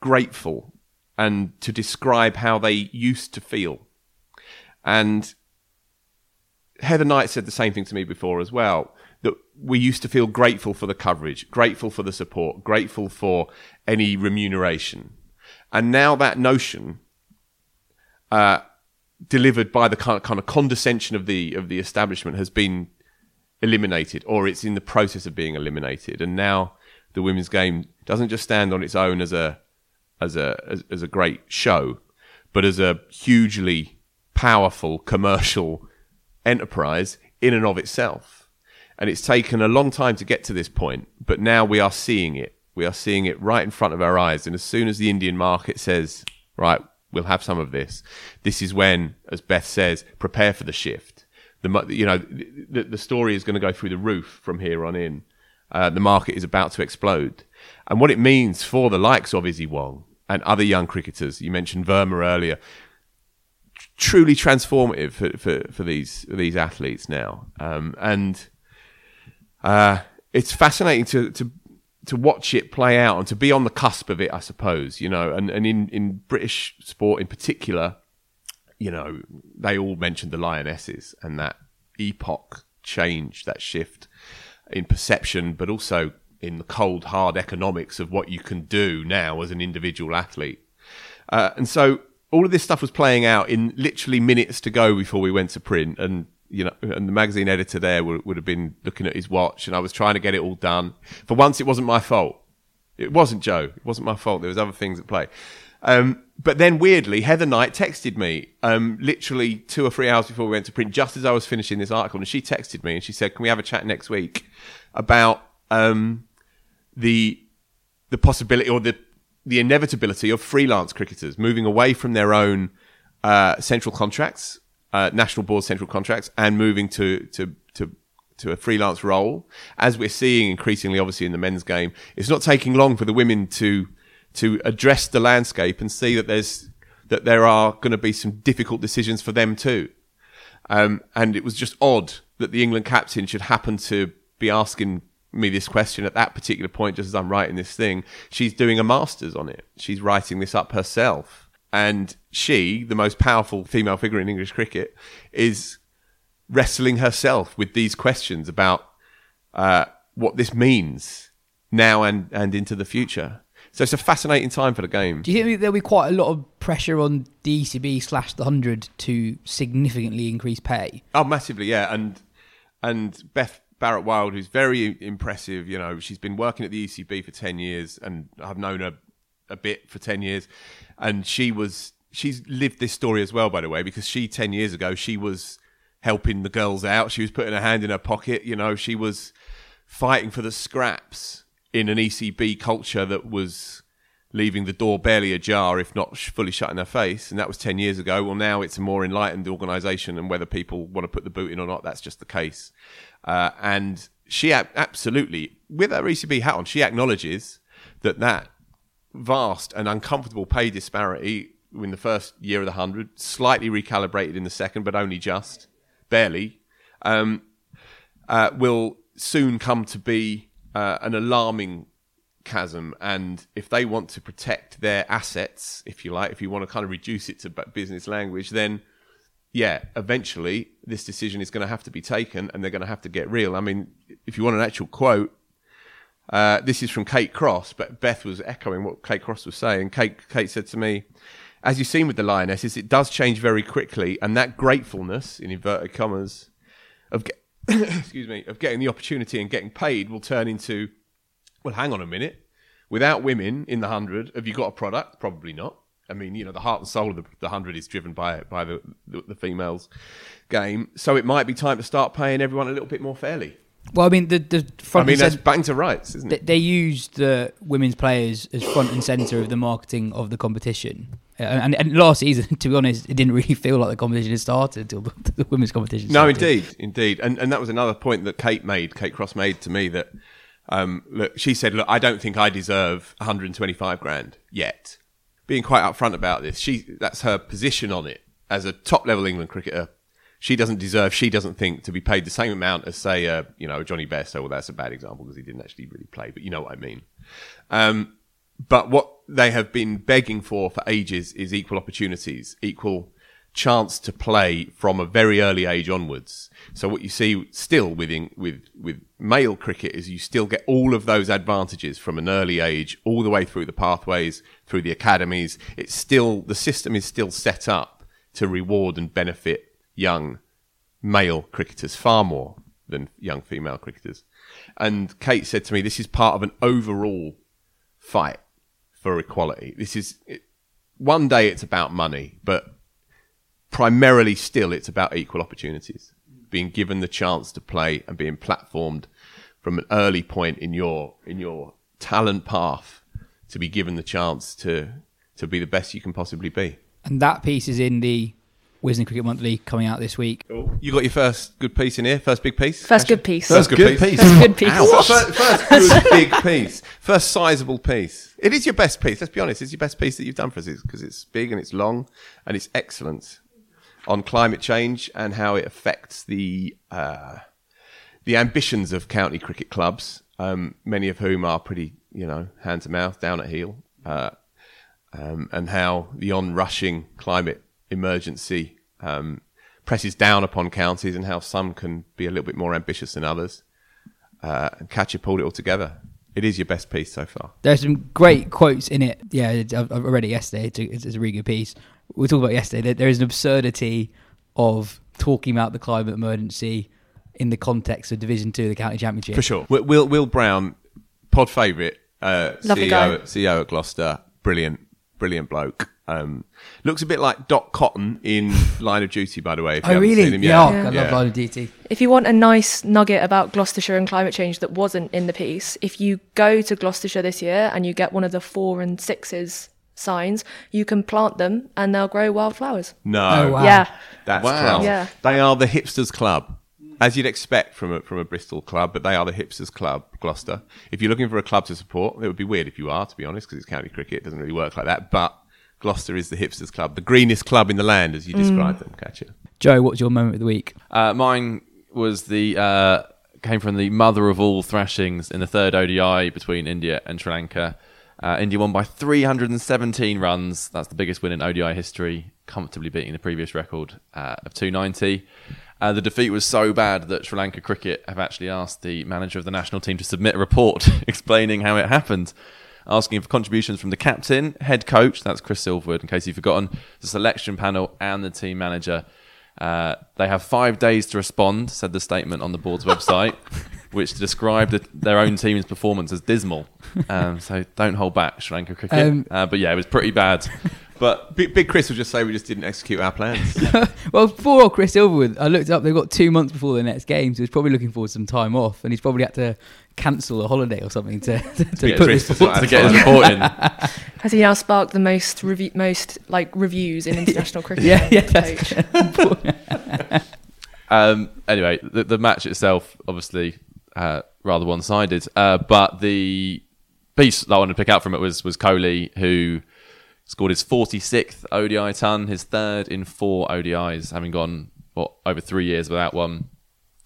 grateful and to describe how they used to feel. And Heather Knight said the same thing to me before as well. That we used to feel grateful for the coverage, grateful for the support, grateful for any remuneration. And now that notion uh, delivered by the kind of, kind of condescension of the of the establishment has been eliminated, or it's in the process of being eliminated. And now the women's game doesn't just stand on its own as a as a as, as a great show, but as a hugely powerful commercial enterprise in and of itself. And it's taken a long time to get to this point, but now we are seeing it. We are seeing it right in front of our eyes. And as soon as the Indian market says, right, we'll have some of this. This is when, as Beth says, prepare for the shift. The you know the, the story is going to go through the roof from here on in. Uh, the market is about to explode, and what it means for the likes of Issy Wong and other young cricketers. You mentioned Verma earlier. Truly transformative for, for, for these for these athletes now, um, and uh, it's fascinating to, to to watch it play out and to be on the cusp of it, I suppose, you know, and, and in, in British sport in particular, you know, they all mentioned the Lionesses and that epoch change, that shift in perception, but also in the cold, hard economics of what you can do now as an individual athlete. Uh, and so all of this stuff was playing out in literally minutes to go before we went to print. And you know, and the magazine editor there would, would have been looking at his watch, and I was trying to get it all done. For once, it wasn't my fault. It wasn't Jo. It wasn't my fault. There was other things at play. Um, but then weirdly, Heather Knight texted me um, literally two or three hours before we went to print, just as I was finishing this article, and she texted me and she said, "Can we have a chat next week about um, the the possibility or the the inevitability of freelance cricketers moving away from their own uh, central contracts uh, national board central contracts and moving to to to to a freelance role, as we're seeing increasingly, obviously in the men's game, it's not taking long for the women to to address the landscape and see that there's that there are going to be some difficult decisions for them too. Um, and it was just odd that the England captain should happen to be asking me this question at that particular point, just as I'm writing this thing. She's doing a master's on it. She's writing this up herself and she, the most powerful female figure in English cricket, is wrestling herself with these questions about uh, what this means now and, and into the future. So it's a fascinating time for the game. Do you think there'll be quite a lot of pressure on the ECB slash the hundred to significantly increase pay? Oh, massively, yeah. And and Beth Barrett Wild, who's very impressive, you know, she's been working at the ECB for ten years, and I've known her a bit for 10 years and she was she's lived this story as well by the way because she 10 years ago she was helping the girls out. She was putting her hand in her pocket you know. She was fighting for the scraps in an ECB culture that was leaving the door barely ajar if not fully shut in her face and that was 10 years ago. Well now it's a more enlightened organization and whether people want to put the boot in or not that's just the case. Uh, and she absolutely with her ECB hat on she acknowledges that that vast and uncomfortable pay disparity in the first year of the hundred, slightly recalibrated in the second, but only just, barely, um, uh, will soon come to be uh, an alarming chasm. And if they want to protect their assets, if you like, if you want to kind of reduce it to business language, then yeah, eventually this decision is going to have to be taken and they're going to have to get real. I mean, if you want an actual quote, uh, this is from Kate Cross, but Beth was echoing what Kate Cross was saying. Kate, Kate said to me, as you've seen with the Lionesses, it does change very quickly, and that gratefulness, in inverted commas, of get, excuse me, of getting the opportunity and getting paid will turn into, well, hang on a minute. Without women in the hundred, have you got a product? Probably not. I mean, you know, the heart and soul of the, the hundred is driven by by the, the the females game. So it might be time to start paying everyone a little bit more fairly. Well, I mean, the the I mean, that's cent- bang to rights, isn't they, it? they used the women's players as front and center of the marketing of the competition. And, and last season, to be honest, it didn't really feel like the competition had started until the, the women's competition. No, indeed, indeed, and and that was another point that Kate made. Kate Cross made to me that um, look, she said, look, I don't think I deserve 125 grand yet. Being quite upfront about this, she that's her position on it as a top level England cricketer. She doesn't deserve. She doesn't think to be paid the same amount as say, uh, you know, Johnny Best. Oh, well, that's a bad example because he didn't actually really play, but you know what I mean. Um, but what they have been begging for for ages is equal opportunities, equal chance to play from a very early age onwards. So what you see still within with with male cricket is you still get all of those advantages from an early age, all the way through the pathways, through the academies. It's still the system is still set up to reward and benefit young male cricketers far more than young female cricketers. And Kate said to me, "This is part of an overall fight for equality. This is one day it's about money, but primarily still it's about equal opportunities, being given the chance to play and being platformed from an early point in your in your talent path to be given the chance to to be the best you can possibly be. And that piece is in the Wisden Cricket Monthly coming out this week. You got your first good piece in here, first big piece. First good piece. First good, piece. First good piece. First, first good big piece. First sizable piece. It is your best piece. Let's be honest. It's your best piece that you've done for us because it's big and it's long and it's excellent on climate change and how it affects the uh, the ambitions of county cricket clubs. Um, many of whom are pretty, you know, hand to mouth, down at heel, uh, um, and how the onrushing climate emergency um, presses down upon counties, and how some can be a little bit more ambitious than others. Uh, and Katya pulled it all together. It is your best piece so far. There's some great quotes in it. Yeah, I've, I've read it yesterday. It's a, it's a really good piece. We talked about yesterday that there is an absurdity of talking about the climate emergency in the context of Division Two of the county championship. For sure. Will, Will, Will Brown, pod favourite, uh, CEO. CEO at Gloucester, brilliant, brilliant bloke. Um, looks a bit like Dot Cottan in Line of Duty, by the way. If you Oh really? Seen him yeah, yet. I love Line of Duty. If you want a nice nugget about Gloucestershire and climate change that wasn't in the piece, if you go to Gloucestershire this year and you get one of the four and sixes signs, you can plant them and they'll grow wildflowers. No, Oh, wow. Yeah. that's Wow. class. Yeah. They are the hipsters club, as you'd expect from a, from a Bristol club, but they are the hipsters club, Gloucester. If you're looking for a club to support, it would be weird if you are, to be honest, because it's county cricket. It doesn't really work like that. But Gloucester is the hipsters club, the greenest club in the land, as you described them, Katya. Jo, what's your moment of the week? Uh, mine was the uh, came from the mother of all thrashings in the third ODI between India and Sri Lanka. Uh, India won by 317 runs. That's the biggest win in ODI history, comfortably beating the previous record uh, of 290. Uh, the defeat was so bad that Sri Lanka cricket have actually asked the manager of the national team to submit a report explaining how it happened, asking for contributions from the captain, head coach, that's Chris Silverwood, in case you've forgotten, the selection panel, and the team manager. Uh, they have five days to respond, said the statement on the board's website, which described the, their own team's performance as dismal. Um, so don't hold back, Sri Lanka cricket. Um, uh, but yeah, it was pretty bad. But Big, Big Chris will just say we just didn't execute our plans. Well, poor old Chris Silverwood. I looked up; they've got two months before the next game, so he's probably looking forward to some time off, and he's probably had to cancel a holiday or something to, to, to put Chris this to get his report in, Has he now sparked the most review, most like reviews in international cricket? Yeah, yeah, Coach. Um, anyway, the, the match itself, obviously, uh, rather one-sided. Uh, but the piece that I wanted to pick out from it was was Kohli, who scored his 46th ODI ton, his third in four ODIs, having gone what over three years without one.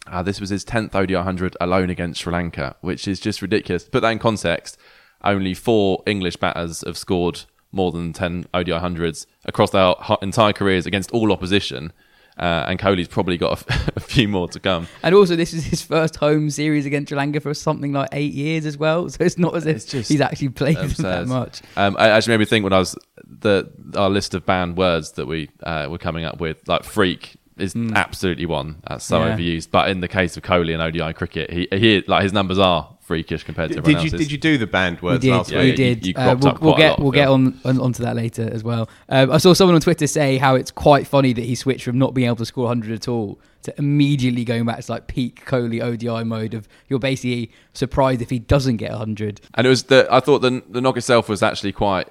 Uh, this was his 10th ODI 100 alone against Sri Lanka, which is just ridiculous. Put that in context, only four English batters have scored more than 10 ODI 100s across their entire careers against all opposition. Uh, and Kohli's probably got a, f- a few more to come. And also, this is his first home series against Sri Lanka for something like eight years as well. So it's not as if just he's actually played them that much. Um, it actually made me think when I was the our list of banned words that we uh, were coming up with, like freak is absolutely one. That's so. Yeah. overused. But in the case of Kohli and ODI cricket, he, he like his numbers are freakish compared to Did everyone you else's. did you do the banned We words did. last Yeah, we week? you- did. you Uh, we'll we'll get lot, we'll Phil. get on, on onto that later as well. Um, I saw someone on Twitter say how it's quite funny that he switched from not being able to score 100 at all to immediately going back to like peak Kohli ODI mode of you're basically surprised if he doesn't get 100. And it was the I thought the the knock itself was actually quite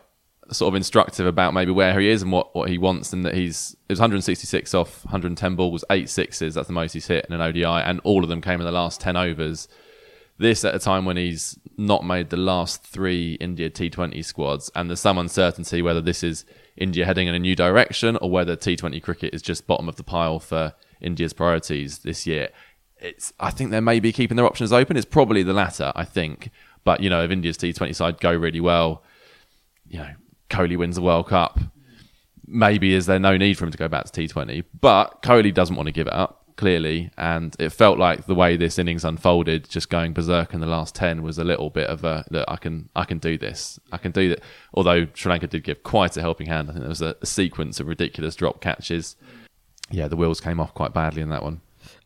sort of instructive about maybe where he is and what, what he wants and that he's it was 166 off 110 balls, eight sixes, that's the most he's hit in an ODI, and all of them came in the last 10 overs. This at a time when he's not made the last three India T20 squads, and there's some uncertainty whether this is India heading in a new direction or whether T20 cricket is just bottom of the pile for India's priorities this year. It's I think they may be keeping their options open. It's probably the latter, I think. But you know, if India's T20 side go really well, you know, Kohli wins the World Cup. Maybe is there no need for him to go back to T20? But Kohli doesn't want to give it up clearly, and it felt like the way this innings unfolded, just going berserk in the last ten, was a little bit of a look. I can, I can do this. I can do that. Although Sri Lanka did give quite a helping hand. I think there was a, a sequence of ridiculous drop catches. Yeah, the wheels came off quite badly in that one.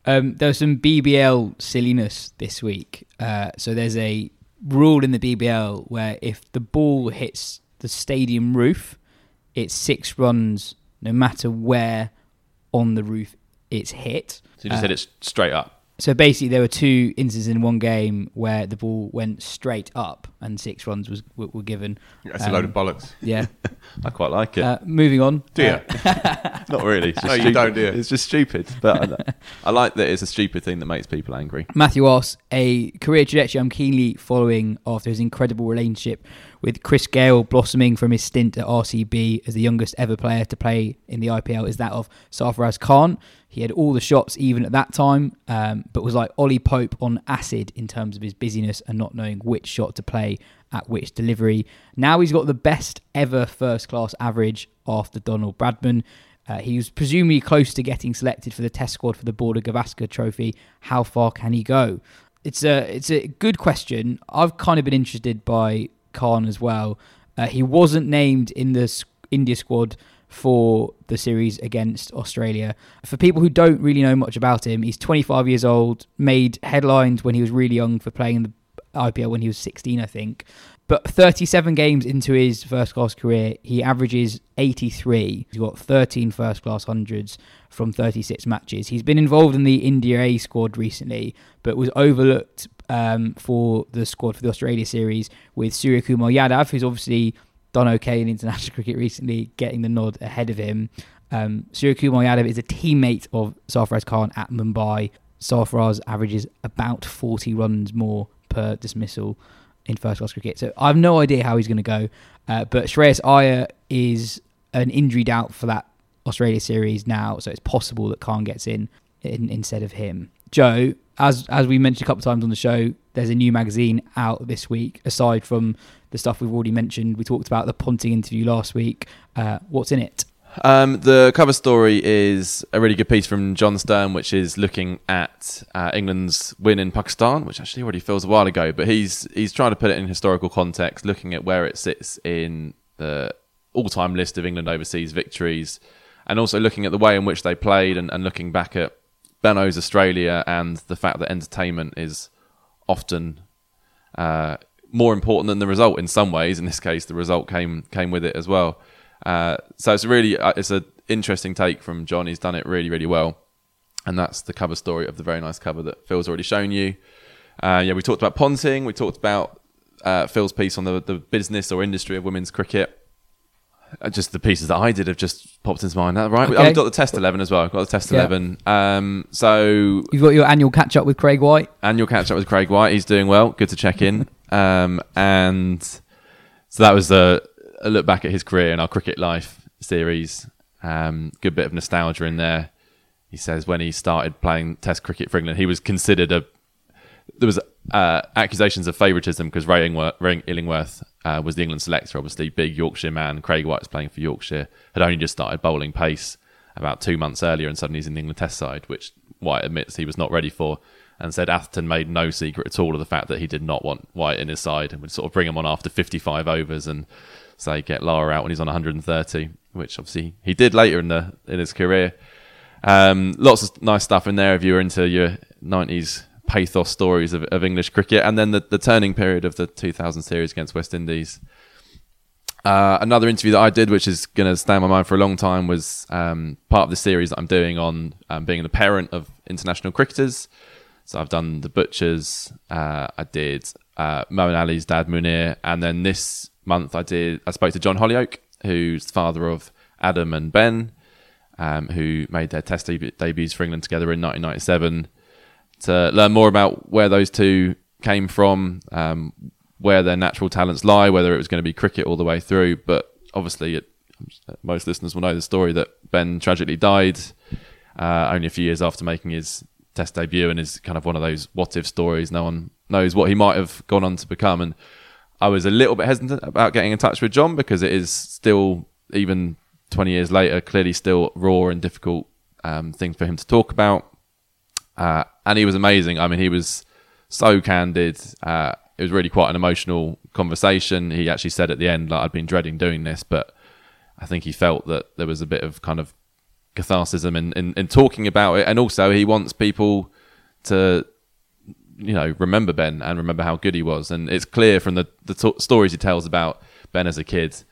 Um, there was some BBL silliness this week. Uh, so there's a rule in the BBL where if the ball hits the stadium roof, it's six runs no matter where on the roof it's hit. So you just Uh, hit it straight up. So basically, there were two instances in one game where the ball went straight up and six runs was were, were given. That's a load of Um, bollocks. Yeah. I quite like it. Uh, moving on. Do you? Uh, Not really. It's just No, you don't, do you? It's just stupid. But I, I like that it's a stupid thing that makes people angry. Matthew Oss, a career trajectory I'm keenly following after his incredible relationship with Chris Gayle blossoming from his stint at RCB as the youngest ever player to play in the IPL is that of Sarfaraz Khan. He had all the shots even at that time, um, but was like Ollie Pope on acid in terms of his busyness and not knowing which shot to play at which delivery. Now he's got the best ever first class average after Donald Bradman. Uh, he was presumably close to getting selected for the test squad for the Border Gavaskar Trophy. How far can he go? It's a it's a good question. I've kind of been interested by Khan as well. Uh, he wasn't named in the India squad for the series against Australia. For people who don't really know much about him, he's 25 years old, made headlines when he was really young for playing in the IPL when he was 16, I think. But 37 games into his first class career, he averages 83. He's got 13 first class hundreds from 36 matches. He's been involved in the India A squad recently, but was overlooked um, for the squad for the Australia series with Surya Kumar Yadav, who's obviously done okay in international cricket recently, getting the nod ahead of him. Um, Surya Kumar Yadav is a teammate of Sarfaraz Khan at Mumbai. Sarfaraz averages about 40 runs more per dismissal in first class cricket. So I have no idea how he's going to go. Uh, but Shreyas Iyer is an injury doubt for that Australia series now, so it's possible that Khan gets in, in instead of him. Jo, as as we mentioned a couple of times on the show, there's a new magazine out this week. Aside from the stuff we've already mentioned, we talked about the Ponting interview last week. Uh, what's in it? Um, the cover story is a really good piece from John Stern, which is looking at uh, England's win in Pakistan, which actually already feels a while ago. But he's he's trying to put it in historical context, looking at where it sits in the all-time list of England overseas victories, and also looking at the way in which they played, and, and looking back at Benaud's Australia and the fact that entertainment is often uh, more important than the result in some ways. In this case, the result came came with it as well. Uh, so it's really uh, it's an interesting take from John. He's done it really really well, and that's the cover story of the very nice cover that Phil's already shown you. Uh, yeah, we talked about Ponting. We talked about uh, Phil's piece on the the business or industry of women's cricket. Uh, just the pieces that I did have just popped into mind. That right? Okay. I've got the Test Eleven as well. I've got the Test Yeah. Eleven. Um, so You've got your annual catch up with Craig White. Annual catch up with Craig White. He's doing well. Good to check in. Um, and so that was a, a look back at his career in our Cricket Life series. Um, good bit of nostalgia in there. He says when he started playing Test cricket for England, he was considered a. There was uh, accusations of favouritism because Ray, Ingwer- Ray Illingworth uh, was the England selector, obviously big Yorkshire man. Craig White was playing for Yorkshire, had only just started bowling pace about two months earlier, and suddenly he's in the England Test side, which White admits he was not ready for, and said Atherton made no secret at all of the fact that he did not want White in his side and would sort of bring him on after 55 overs and say get Lara out when he's on 130, which obviously he did later in the in his career. Um, lots of nice stuff in there if you were into your 90s pathos stories of, of English cricket, and then the, the turning period of the 2000 series against West Indies. Uh, another interview that I did, which is going to stay in my mind for a long time, was um, part of the series that I'm doing on um, being the parent of international cricketers. So I've done the Butchers, uh, I did uh, Moeen Ali's dad Munir, and then this month I did I spoke to John Hollioake, who's the father of Adam and Ben, um, who made their Test deb- debuts for England together in 1997, to learn more about where those two came from, um, where their natural talents lie, whether it was going to be cricket all the way through. But obviously, it, most listeners will know the story that Ben tragically died uh, only a few years after making his Test debut, and is kind of one of those what if stories. No one knows what he might have gone on to become, and I was a little bit hesitant about getting in touch with John because it is still even 20 years later, clearly still raw and difficult um, things for him to talk about. Uh, and he was amazing. I mean, he was so candid. Uh, it was really quite an emotional conversation. He actually said at the end, like, I'd been dreading doing this, but I think he felt that there was a bit of kind of catharsism and, in, in talking about it. And also, he wants people to, you know, remember Ben and remember how good he was. And it's clear from the, the t- stories he tells about Ben as a kid,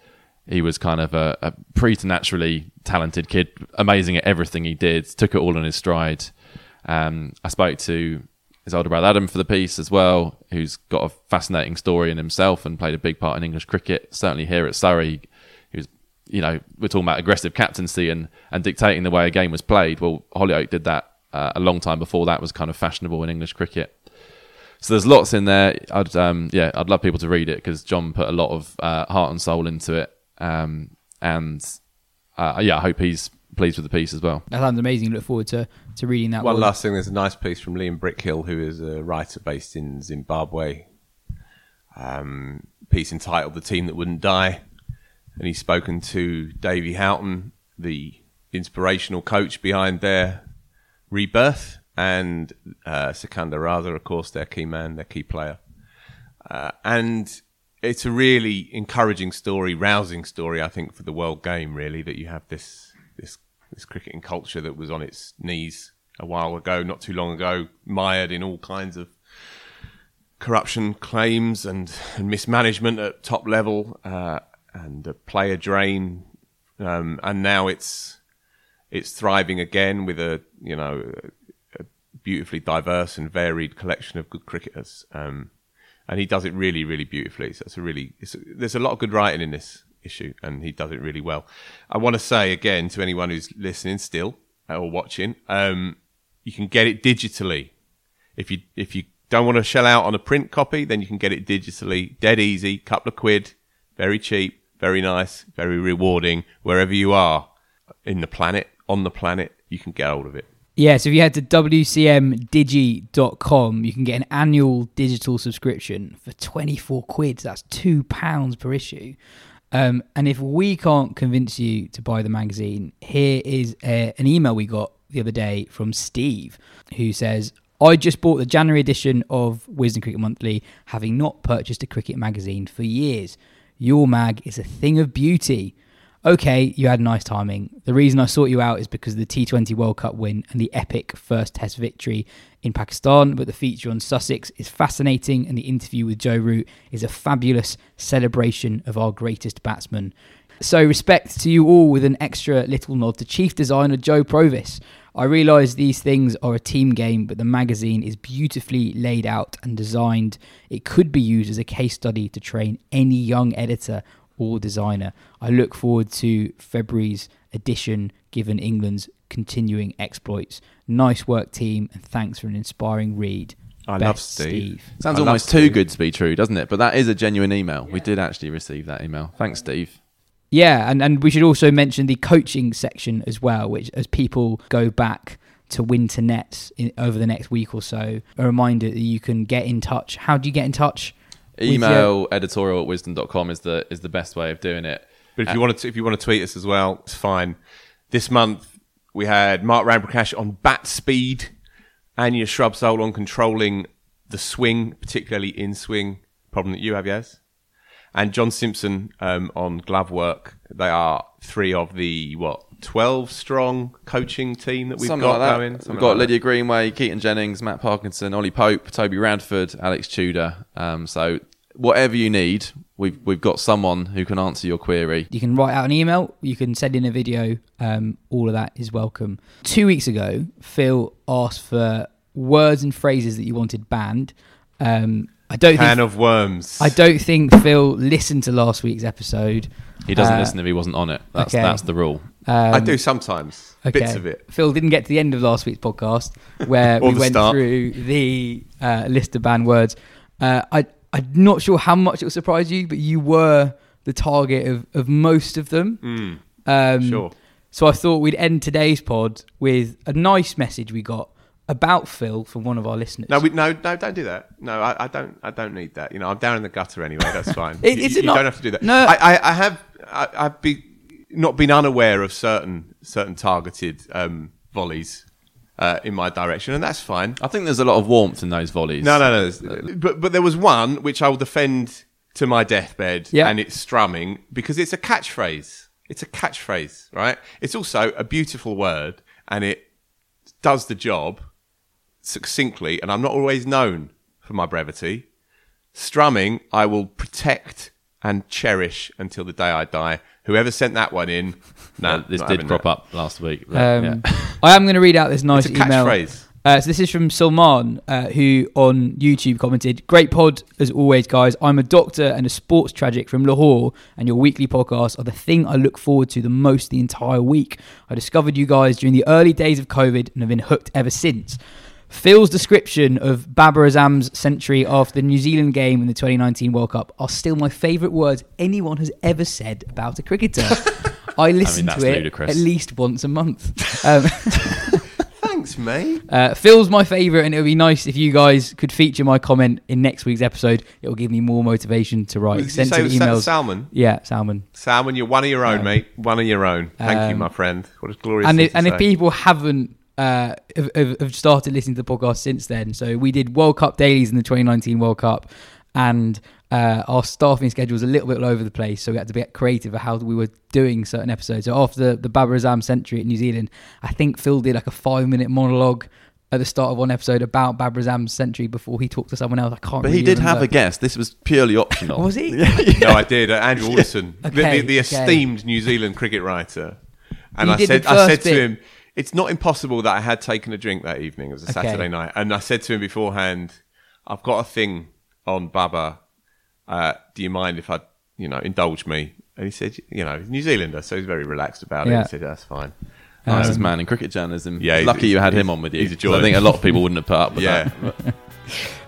he was kind of a, a preternaturally talented kid, amazing at everything he did, took it all in his stride. Um, I spoke to his older brother Adam for the piece as well, who's got a fascinating story in himself and played a big part in English cricket. Certainly here at Surrey, you know, we're talking about aggressive captaincy and, and dictating the way a game was played. Well, Hollioake did that uh, a long time before that was kind of fashionable in English cricket. So there's lots in there. I'd um, yeah, I'd love people to read it because John put a lot of uh, heart and soul into it, um, and uh, yeah, I hope he's pleased with the piece as well. That sounds amazing. Look forward to, to reading that One one. last thing, there's a nice piece from Liam Brickhill, who is a writer based in Zimbabwe. Um, piece entitled "The Team That Wouldn't Die," and he's spoken to Davy Houghton, the inspirational coach behind their rebirth, and uh, Sikandar Raza, of course, their key man, their key player. Uh, and it's a really encouraging story, rousing story, I think, for the world game. Really, that you have this this this cricketing culture that was on its knees a while ago, not too long ago, mired in all kinds of corruption claims and, and mismanagement at top level, uh, and a player drain, um, and now it's it's thriving again with a you know a beautifully diverse and varied collection of good cricketers. Um, and he does it really, really beautifully. So it's a really, it's a, there's a lot of good writing in this issue, and he does it really well. I want to say again to anyone who's listening still or watching, um, you can get it digitally. If you if you don't want to shell out on a print copy, then you can get it digitally, dead easy, couple of quid, very cheap, very nice, very rewarding. Wherever you are in the planet, on the planet, you can get hold of it. Yeah, so if you head to wcmdigi.com, you can get an annual digital subscription for 24 quid. That's £2 per issue. Um, and if we can't convince you to buy the magazine, here is a, an email we got the other day from Steve, who says, I just bought the January edition of Wisden Cricket Monthly, having not purchased a cricket magazine for years. Your mag is a thing of beauty. Okay, you had nice timing. The reason I sought you out is because of the T20 World Cup win and the epic first Test victory in Pakistan. But the feature on Sussex is fascinating, and the interview with Joe Root is a fabulous celebration of our greatest batsman. So, respect to you all with an extra little nod to Chief Designer Joe Provis. I realise these things are a team game, but the magazine is beautifully laid out and designed. It could be used as a case study to train any young editor or designer. I look forward to February's edition given England's continuing exploits. Nice work, team, and thanks for an inspiring read. I Best love Steve. Sounds I almost too Steve. good to be true, doesn't it? But that is a genuine email. We did actually receive that email. Thanks, Steve. Yeah, and, and we should also mention the coaching section as well, which as people go back to winter nets in, over the next week or so, a reminder that you can get in touch. How do you get in touch? with your- Email editorial at wisden.com is the is the best way of doing it. But if you uh, want to, if you want to tweet us as well, it's fine. This month we had Mark Ramprakash on bat speed, and Anya Shrubsole on controlling the swing, particularly in swing problem that you have, yes, and John Simpson um, on glove work. They are three of the what twelve strong coaching team that we've Something got like that. going. We've got like that. Lydia Greenway, Keaton Jennings, Matt Parkinson, Ollie Pope, Toby Radford, Alex Tudor. Um, so whatever you need, we've we've got someone who can answer your query. You can write out an email, you can send in a video, um, all of that is welcome. Two weeks ago, Phil asked for words and phrases that you wanted banned. Um, I don't Can think of worms. I don't think Phil listened to last week's episode. He doesn't Uh, listen if he wasn't on it. That's okay. that's the rule. Um, I do sometimes. Bits of it. Phil didn't get to the end of last week's podcast where we went start. through the uh, list of banned words. Uh, I, I'm not sure how much it will surprise you, but you were the target of, of most of them. Um, Hmm. Sure. So I thought we'd end today's pod with a nice message we got about Phil from one of our listeners. No, we, no, no, don't do that. No, I, I don't. I don't need that. You know, I'm down in the gutter anyway. That's fine. It- you is it you not- don't have to do that. No. I, I, I have. I, I've be, not been unaware of certain certain targeted um, volleys uh, in my direction, and that's fine. I think there's a lot of warmth in those volleys. No, no, no. But but there was one which I will defend to my deathbed, Yeah. and it's strumming because it's a catchphrase. It's a catchphrase, right? It's also a beautiful word, and it does the job succinctly. And I'm not always known for my brevity. Strumming, I will protect and cherish until the day I die. Whoever sent that one in, no, Uh, this did having crop that. up last week. but, Um, yeah. I am going to read out this nice It's a email. catchphrase. Uh, so this is from Salman, uh, who on YouTube commented, "Great pod as always, guys. I'm a doctor and a sports tragic from Lahore, and your weekly podcasts are the thing I look forward to the most the entire week. I discovered you guys during the early days of COVID and have been hooked ever since." Phil's description of Babar Azam's century after the New Zealand game in the 2019 World Cup are still my favourite words anyone has ever said about a cricketer. I listen that's to it ludicrous. at least once a month. Um, Thanks, mate. uh, Phil's my favourite, and it would be nice if you guys could feature my comment in next week's episode. It will give me more motivation to write Did you say extensive Sa- emails. Salmon? Yeah, Salmon. Salmon, you're one of your own, mate. One of your own. Thank you, Um, my friend. What a glorious And thing if, to and if people haven't uh, have, have have started listening to the podcast since then, so we did World Cup dailies in the 2019 World Cup, and uh, our staffing schedule was a little bit all over the place, so we had to get creative of how we were doing certain episodes. So after the, the Babar Azam century at New Zealand, I think Phil did like a five minute monologue at the start of one episode about Babar Azam's century before he talked to someone else. I can't. Remember but really he did have a guest. This was purely optional. Was he? no, I did. Uh, Andrew Alderson, the- Okay, the, the, okay. esteemed New Zealand cricket writer, and You I did the said, I said first to him, "It's not impossible that I had taken a drink that evening. It was a Okay. Saturday night, and I said to him beforehand, I've got a thing on Baba. Uh, do you mind if I, you know, indulge me?" And he said, "You know, he's New Zealander, so he's very relaxed about it." Yeah. He said, "That's fine." Nicest man in cricket journalism. Yeah, he's- lucky you had him on with you. he's a 'cause joy. I think a lot of people wouldn't have put up with Yeah. that.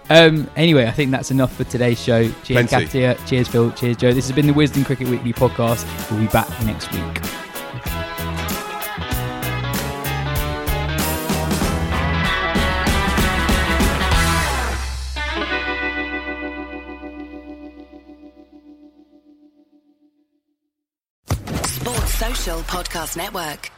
Um, anyway, I think that's enough for today's show. Cheers, Plenty. Katya. Cheers, Phil. Cheers, Jo. This has been the Wisden Cricket Weekly podcast. We'll be back next week. Podcast Network.